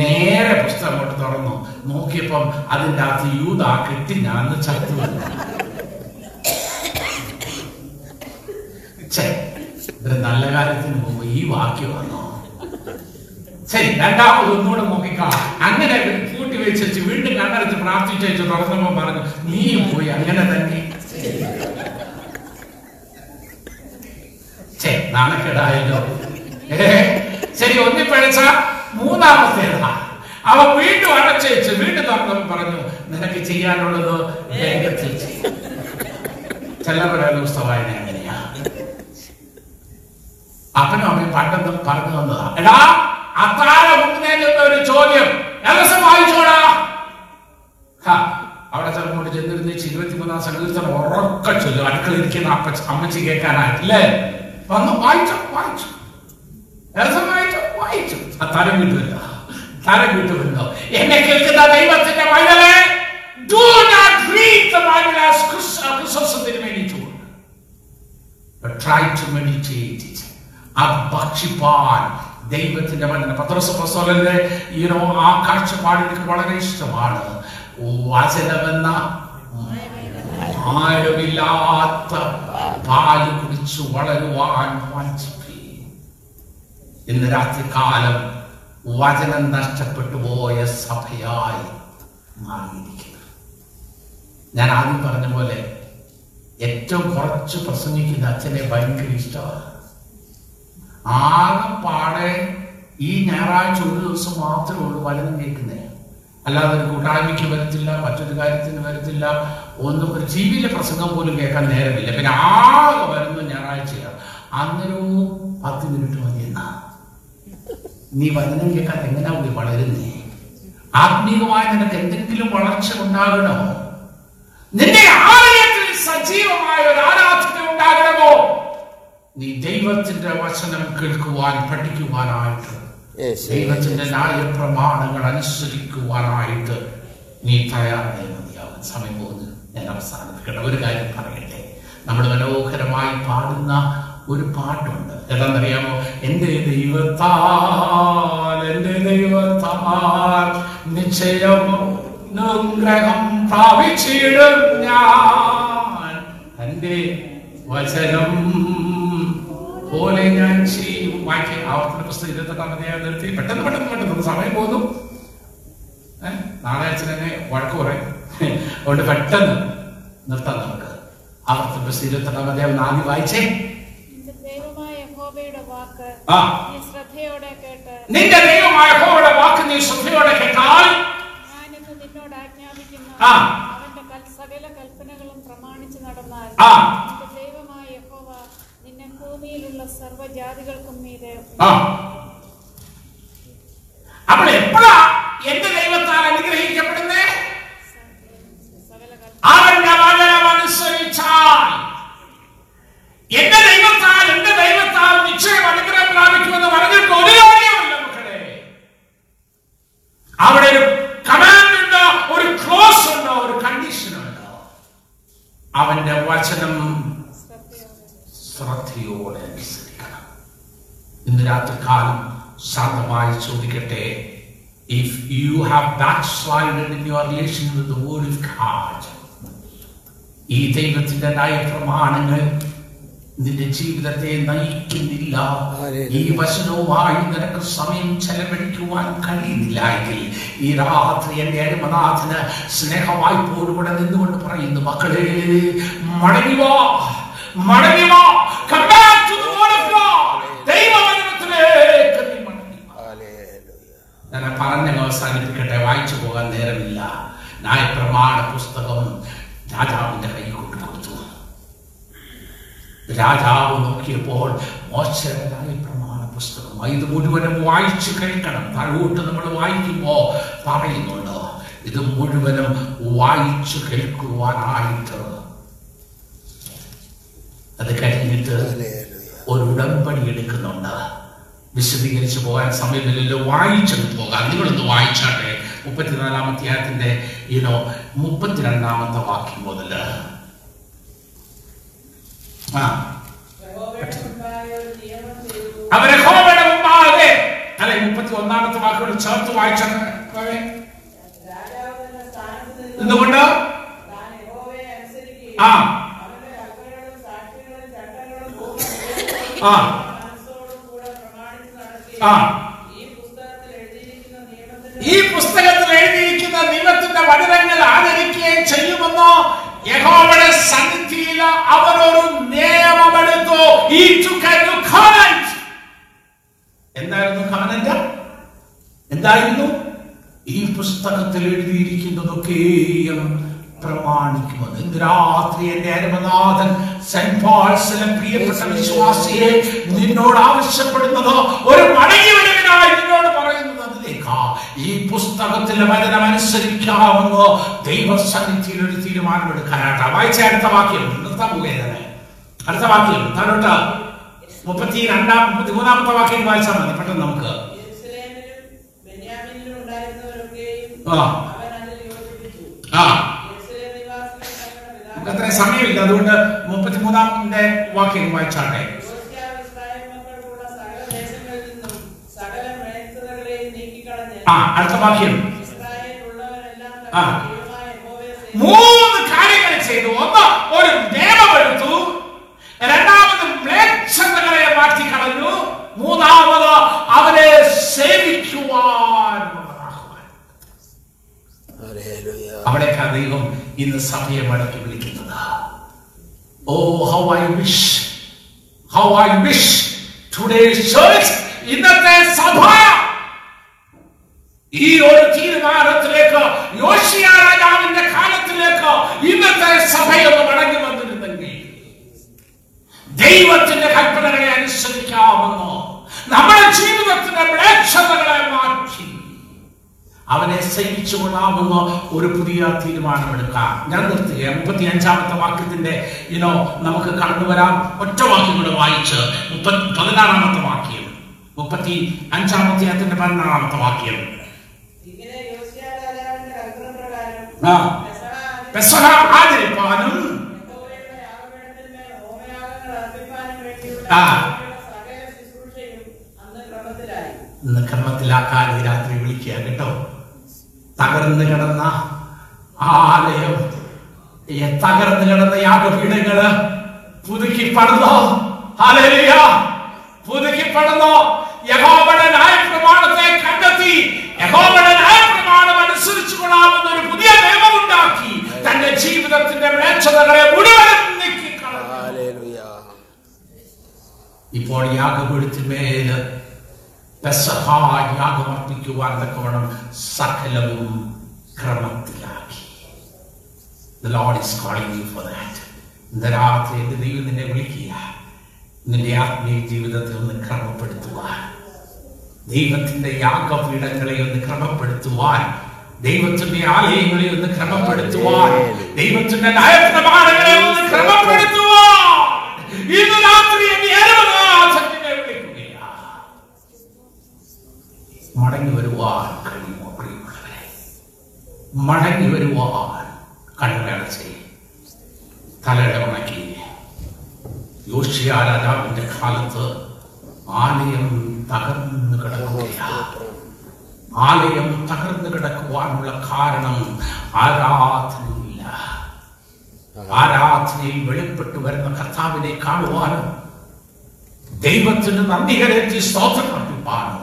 നേരെ പുസ്തകം അങ്ങോട്ട് തുറന്നു. നോക്കിയപ്പം അതിന്റെ അകത്ത് യൂത കെട്ടി ഞാൻ ചത്തു. നല്ല കാര്യത്തിന് പോകുമ്പോ ഈ വാക്യം വന്നോ? ശരി രണ്ടാമത് ഒന്നുകൂടെ നോക്കിക്കാം. അങ്ങനെ കൂട്ടി വെച്ച് വീണ്ടും കണ്ണടച്ച് പ്രാർത്ഥിച്ചു തുറന്നപ്പോ പറഞ്ഞു നീയും പോയി അങ്ങനെ തന്നെ. ശരി നാണക്കേടായല്ലോ. ശരി ഒന്നിപ്പഴച്ച മൂന്നാമത്തേതാ അവ വീണ്ടും അടച്ചു വീണ്ടും തുറന്നപ്പോ പറഞ്ഞു നിനക്ക് ചെയ്യാനുള്ളത് വേഗത്തിൽ ചെയ്യും. പുസ്തകവായന എങ്ങനെയാ അപ്പനും അവൻ പണ്ടെന്ന് പറഞ്ഞു തന്നതാ. എടാ അത്താഴ മുന്നേറ്റുന്ന ഒരു ചോദ്യം. വായിച്ചോടാ. അവിടെ ചെറുപ്പോട്ട് ചെന്നിരുന്ന് ഇരുപത്തിമൂന്നാം സങ്കീർത്തനം ഉറക്ക ചൊല്ലും. അടുക്കളയിരിക്കുന്ന അപ്പ അമ്മച്ചി കേൾക്കാനായിട്ടില്ലേ? വന്നു വായിച്ചു വായിച്ചു. രസം വായിച്ചു വായിച്ചു. ആ തരം കിട്ടുമല്ലോ തരം എന്നെ കേൾക്കുന്ന ദൈവത്തിന്റെ മകളെ not read the Bible as ക്രിസ്തുസത്തിന് വേണ്ടിയിട്ടുണ്ട് but try to meditate. it. അത് ഭക്ഷിപ്പാൻ ദൈവത്തിന്റെ വചന. പത്രസപ്പസ്തോലന്റെ ഈനോ ആ കാഴ്ചപ്പാട് എനിക്ക് വളരെ ഇഷ്ടമാണ്. വചനമെന്ന ആരുമില്ലാത്ത പാൽ കുടിച്ചു വളരുവാൻ വാഞ്ചിപ്പി. ഇന്ന് രാത്രി കാലം വചനം നഷ്ടപ്പെട്ടു പോയ സഭയായി മാറിയിരിക്കുന്നു. ഞാൻ ആദ്യം പറഞ്ഞ പോലെ ഏറ്റവും കുറച്ച് പ്രസംഗിക്കുന്ന അച്ഛനെ ഭയങ്കര ഇഷ്ടമാണ്. ആകെപ്പാടെ ഈ ഞായറാഴ്ച ഒരു ദിവസം മാത്രമേ ഉള്ളൂ വചനം കേൾക്കുന്നേ അല്ലാതെ ഒരു കൂട്ടായ്മയ്ക്ക് വരത്തില്ല മറ്റൊരു കാര്യത്തിന് വരത്തില്ല ഒന്നും ഒരു ജീവിയിലെ പ്രസംഗം പോലും കേൾക്കാൻ നേരമില്ല. പിന്നെ ആകെ വരുന്ന ഞായറാഴ്ചയാണ് അന്നേരവും പത്ത് മിനിറ്റ് മതി എന്നാ. നീ വചനം കേൾക്കാൻ എങ്ങനെയാ കൂടി വളരുന്നേ? ആത്മീയമായി നിനക്ക് എന്തെങ്കിലും വളർച്ച ഉണ്ടാകണോ? നിന്റെ ആലയത്തിൽ സജീവമായ ഒരു ആരാധന ഉണ്ടാകണമോ? നീ ദൈവത്തിന്റെ വചനം കേൾക്കുവാൻ പഠിക്കുവാനായിട്ട്. ദൈവത്തിന്റെ ന്യായപ്രമാണങ്ങൾ അനുസരിക്കുവാനായിട്ട് നീ തയ്യാറായി മതിയാവും സമയം പോകുന്നു. ഞാൻ അവസാനിപ്പിക്കട്ടെ ഒരു കാര്യം പറയട്ടെ. നമ്മൾ മനോഹരമായി പാടുന്ന ഒരു പാട്ടുണ്ട്. ഏതാണെന്നറിയാമോ എന്റെ ദൈവത്താൽ എന്റെ ദൈവത്താൽ നിശ്ചയം അനുഗ്രഹം പ്രാപിച്ചിടും ഞാൻ. എന്റെ വചനം പോലെ ഞാൻ ചെയ്യും വായിക്കാം ആവർത്തന പുസ്തകം ഇരുപത്തെട്ടാം അധ്യായം നിർത്തി. പെട്ടെന്ന് പെട്ടെന്ന് പെട്ടെന്ന് സമയം പോകുന്നു. നാളെ അച്ഛൻ എന്നെ വഴക്ക് പറയും. അതുകൊണ്ട് പെട്ടെന്ന് നിർത്താം നമുക്ക്. ആവർത്തന പുസ്തകം ഇരുപത്തെട്ടാം അധ്യായം ആദ്യം വായിച്ചേ. നിന്റെ ദൈവമായ ഹോയുടെ വാക്ക് നീ ശ്രദ്ധയോടെ കേട്ടാൽ ആ. അവന്റെ കൽ- സകല കൽപ്പനകളും പ്രമാണിച്ചു നടന്നാൽ ആ. നിന്റെ ദൈവമായ യഹോവ നിന്നെ ഭൂമിയിലുള്ള സർവജാതികൾക്കും മീതെ അപ്പോൾ എപ്പോഴാ എന്റെ ദൈവത്താൽ അനുഗ്രഹിക്കപ്പെടുന്നേ? അവന്റെ വചനം അനുസരിച്ചാൽ. എന്റെ ദൈവത്താൽ എന്റെ ദൈവത്താൽ നിശ്ചയം അനുഗ്രഹം പ്രാപിക്കുമെന്ന് പറഞ്ഞിട്ട് ഒരു കാര്യമില്ല മക്കളെ. അവിടെ ഒരു കമാൻഡ് ഉണ്ടോ? ഒരു ക്ലോസ് ഉണ്ടോ? ഒരു കണ്ടീഷൻ ഉണ്ടോ? അവന്റെ വചനം ശ്രദ്ധയോടെ അനുസരിക്കണം ഇന്ന് രാത്രി കാലം ശാന്തമായി ചോദിക്കട്ടെ. If you have backslided in your relation with word of God ഈ ദൈവത്തിന്റെ നയപ്രമാണങ്ങൾ നിന്റെ ജീവിതത്തെ നയിക്കുന്നില്ല. ഈ വചനവുമായി നിനക്ക് സമയം ചെലവഴിക്കുവാൻ കഴിയുന്നില്ല എങ്കിൽ ഈ രാത്രി എന്റെ അരുമനാഥന് സ്നേഹമായി പോലുകൂടെ നിന്നുകൊണ്ട് പറയുന്നു മക്കളെ മടങ്ങിവാ Come back to the word of God. ദൈവവചനത്തിലേക്ക് നീ ഹല്ലേലൂയ ഞാൻ പറഞ്ഞ അവസാനിപ്പിക്കട്ടെ. വായിച്ചു പോകാൻ നേരമില്ല. ന്യായപ്രമാണ പുസ്തകം രാജാവിന്റെ കൈ കൊണ്ട് കൊടുത്തു. രാജാവ് നോക്കിയപ്പോൾ മോശയുടെ ന്യായപ്രമാണ പുസ്തകം. ഇത് മുഴുവനും വായിച്ചു കേൾക്കണം. താഴോട്ട് നമ്മൾ വായിക്കുമ്പോ പറയുന്നുണ്ട് ഇത് മുഴുവനും വായിച്ചു കേൾക്കുവാനായിട്ട് അത് കഴിഞ്ഞിട്ട് ഒരു ഉടമ്പടി എടുക്കുന്നുണ്ട്. വിശദീകരിച്ച് പോകാൻ സമയമില്ലല്ലോ. വായിച്ചെടുത്ത് പോകാം. നിങ്ങളൊന്ന് വായിച്ചാട്ടെ. മുപ്പത്തിനാലാമത്തെ അധ്യായത്തിന്റെ ഇനോ മുപ്പത്തിരണ്ടാമത്തെ വാക്യം മുതൽ ആ. അവരെ ഹോമയുടെ മുമ്പാകെ അല്ലെ മുപ്പത്തി ഒന്നാമത്തെ വാക്കുകൾ ചേർത്ത് തന്റെ എന്തുകൊണ്ട് താൻ യഹോവയെ അനുസരിക്കുകയും ആ അവന്റെ കൽപ്പനകളും സാക്ഷ്യങ്ങളും ചട്ടങ്ങളും പൂർണ ആ. ആ. ഈ പുസ്തകത്തിൽ എഴുതിയിരിക്കുന്ന നിയമത്തിന്റെ വചനങ്ങൾ ആദരിക്കുകയും ചെയ്യുമെന്നോ യഹോവയുടെ സന്നിധിയിൽ അവരൊരു നിയമമെടുത്തു. ഈ എന്തായിരുന്നു കവനന്റ് എന്തായിരുന്നു? ഈ പുസ്തകത്തിൽ എഴുതിയിരിക്കുന്നതൊക്കെയും പ്രമാണിക്കുമെന്ന് ഇന്ന് രാത്രി എന്റെ അരുമനാഥൻ സെന്റ് പോൾസിലെ പ്രിയപ്പെട്ട വിശ്വാസിയെ നിന്നോട് ആവശ്യപ്പെടുന്നത് ഒരു മടങ്ങി വരവിനായി നിന്നോട് പറയുന്നത് അതിലേക്കാ. ഈ പുസ്തകത്തിലെ വചനം അനുസരിക്കാമെന്ന് ദൈവസന്നിധിയിൽ ഒരു തീരുമാനമെടുക്കാനായിട്ട്. വായിച്ച അടുത്ത വാക്യം. നിർത്താൻ പോവുകയാണ് അടുത്ത വാക്യം. താഴോട്ട്. മുപ്പത്തി രണ്ടാം മുപ്പത്തി മൂന്നാമത്തെ വാക്യം വായിച്ചാൽ മതി പെട്ടെന്ന് നമുക്ക്. ആ. ആ. നമുക്ക് അത്രയും സമയമില്ല. അതുകൊണ്ട് മുപ്പത്തിമൂന്നാമത്തെ വാക്യം വായിച്ചാട്ടെ. ആ അടുത്ത വാക്യം. ആ. മൂന്ന് കാര്യങ്ങൾ ചെയ്തു. ഒന്ന് ഒരു നിയമമെടുത്തു രണ്ടാമത് മ്ലേച്ഛതകളെ മാറ്റിക്കളഞ്ഞു. മൂന്നാമത് അവരെ സേവിക്കുവാൻ ഹല്ലേലൂയ. അവിടേക്കാ ദൈവം ഇന്ന് സഭയെ മടക്കി വിളിക്കുന്നത്. ഓ how I wish how I wish today church ഇന്നത്തെ സഭ. ഈ ഒരു തീരുമാനത്തിലേക്ക് യോശിയ രാജാവിന്റെ കാലത്തിലേക്ക് ഇന്നത്തെ സഭയൊന്ന് മടങ്ങി വന്നിരുന്നെങ്കിൽ ദൈവത്തിന്റെ കൽപ്പനകളെ അനുസരിക്കാമെന്നോ നമ്മുടെ ജീവിതത്തിന്റെ മ്ലേച്ഛതകളെ മാറ്റി അവനെ സഹിച്ചുകൊള്ളാവുന്ന ഒരു പുതിയ തീരുമാനമെടുക്കാം. ഞാൻ നിർത്തുക മുപ്പത്തി അഞ്ചാമത്തെ വാക്യത്തിന്റെ ഇനോ നമുക്ക് കടന്നുവരാം. ഒറ്റ വാക്യം കൂടെ വായിച്ച് മുപ്പത്തി പതിനാറാമത്തെ വാക്യം. മുപ്പത്തി അഞ്ചാമത്തെ അതിന്റെ പതിനാറാമത്തെ വാക്യം. ആചരിപ്പാനും ആ. ക്രമത്തിലാക്കാൻ ഈ രാത്രി വിളിക്കുക കേട്ടോ. തകർന്നു കിടന്ന ആലയം. തകർന്നു കിടന്ന യാഗപീഠങ്ങൾ പുതുക്കി പടന്നോ ഹാലേലുയ പുതുക്കി പണിതോ യഹോവയുടെ ന്യായപ്രമാണത്തെ കണ്ടെത്തി യഹോവയുടെ ന്യായപ്രമാണം അനുസരിച്ചു കൊള്ളാവുന്ന ഒരു പുതിയ നിയമം ഉണ്ടാക്കി തന്റെ ജീവിതത്തിന്റെ മ്ലേച്ഛതകളെ മുഴുവൻ ഇപ്പോൾ യാഗപീഠത്തിന്മേൽ പെസഹ തക്കവണ്ണം സകലവും ക്രമത്തിലാക്കി. The Lord is calling you for that. ഇന്ന് രാത്രി എന്റെ ദൈവം നിന്നെ വിളിക്കുക. നിന്റെ ആത്മീയ ജീവിതത്തെ ഒന്ന് ക്രമപ്പെടുത്തുവാൻ ദൈവത്തിന്റെ യാഗപീഠങ്ങളെ ഒന്ന് ക്രമപ്പെടുത്തുവാൻ ദൈവത്തിന്റെ ആലയങ്ങളെ ഒന്ന് ക്രമപ്പെടുത്തുവാൻ ദൈവത്തിന്റെ നയപ്രമാണങ്ങളെ ഒന്ന് ക്രമപ്പെടുത്തുവാൻ ഇന്ന് രാത്രി എന്റെ അരുമനാഥൻ നിന്നെ വിളിക്കുകയാണ് മടങ്ങി വരുവാൻ കഴിയുമോ പ്രിയമുള്ളവരെ? മടങ്ങി വരുവാൻ കണ്ണടച്ച് തലയുടെ ഉണക്കി യോഷിയ കാലത്ത് ആലയം തകർന്നു കിടക്കുകയാണ് ആലയം തകർന്നു കിടക്കുവാനുള്ള കാരണം ആരാധനയില്ല. ആരാധനയിൽ വെളിപ്പെട്ടു വരുന്ന കർത്താവിനെ കാണുവാനും ദൈവത്തിന് നന്ദി കരറ്റി സ്തോത്രം അർപ്പിപ്പാനോ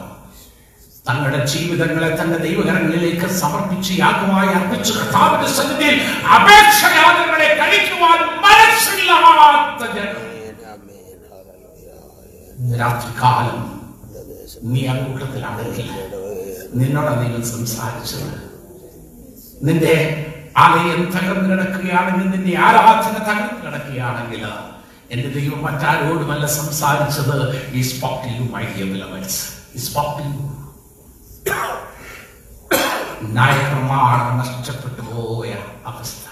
തങ്ങളുടെ ജീവിതങ്ങളെ തന്റെ ദൈവകരങ്ങളിലേക്ക് സമർപ്പിച്ച് യാഗമായി അർപ്പിച്ച് കർത്താവിന്റെ സന്നിധിയിൽ അപേക്ഷയാഗങ്ങളെ കഴിക്കുവാൻ മനസ്സില്ലാത്ത ജനം. രാത്രികാലം നീ ആ നിന്നോട് ദൈവം സംസാരിച്ചത്. നിന്റെ ആലയം തകർന്നു കിടക്കുകയാണെങ്കിൽ നിന്റെ ആരാധന തകർന്നു കിടക്കുകയാണെങ്കിൽ എന്റെ ദൈവം മറ്റാരോടുമല്ല സംസാരിച്ചത് ഈ സ്പോട്ടിലും ഐഡിയ മൈ ഈ സ്പോട്ടിലും ന്യായപ്രമാണം നഷ്ടപ്പെട്ടു പോയ അവസ്ഥ.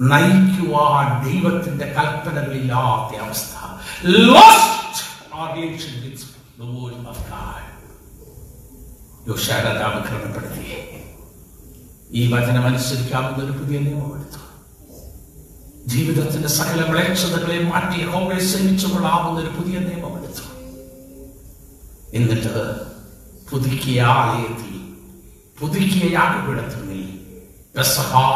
നയിക്കുവാൻ ദൈവത്തിന്റെ കൽപ്പനകളില്ലാത്ത അവസ്ഥ. ഈ വചനം അനുസരിക്കാവുന്ന ഒരു പുതിയ നിയമമെടുത്തു ജീവിതത്തിന്റെ സകല വിളക്ഷതകളെ മാറ്റി ഹോമെ ശ്രമിച്ചുകൊള്ളാവുന്ന ഒരു പുതിയ നിയമമെടുത്തു എന്നിട്ട് പുതുക്കിയ ആലയത്തിൽ പുതുക്കിയ യാഗപീഠത്തിൽ പെസഹാ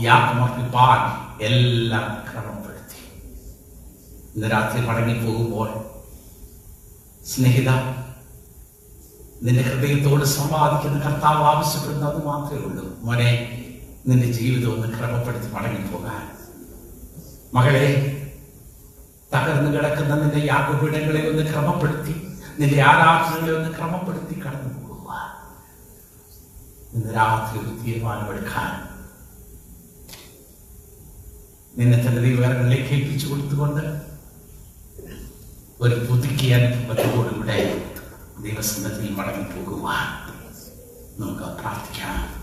യാഗമർപ്പിപ്പാൻ എല്ലാം ക്രമപ്പെടുത്തി. ഇന്ന് രാത്രി മടങ്ങി പോകുമ്പോൾ സ്നേഹിത നിന്റെ ഹൃദയത്തോട് സമ്പാദിക്കുന്ന കർത്താവ് ആവശ്യപ്പെടുന്നത് അത് മാത്രമേ ഉള്ളൂ. മോനെ നിന്റെ ജീവിതം ഒന്ന് ക്രമപ്പെടുത്തി മടങ്ങി പോകാൻ മകളെ തകർന്നു കിടക്കുന്ന നിന്റെ യാഗപീഠങ്ങളെ ഒന്ന് ക്രമപ്പെടുത്തി. നിന്റെ ആരാധനകളെ ഒന്ന് ക്രമപ്പെടുത്തി കടന്നു പോകുക. ഇന്ന് രാത്രി ഒരു തീരുമാനമെടുക്കാൻ. നിന്നെ തന്റെ ദൈവകരങ്ങളിലേക്ക് ഏൽപ്പിച്ചു കൊടുത്തുകൊണ്ട് ഒരു പുതുക്കിയ അനുഭവത്തോടുകൂടെ ദൈവസന്നത്തിൽ മടങ്ങി പോകുവാൻ നമുക്ക് പ്രാർത്ഥിക്കാം.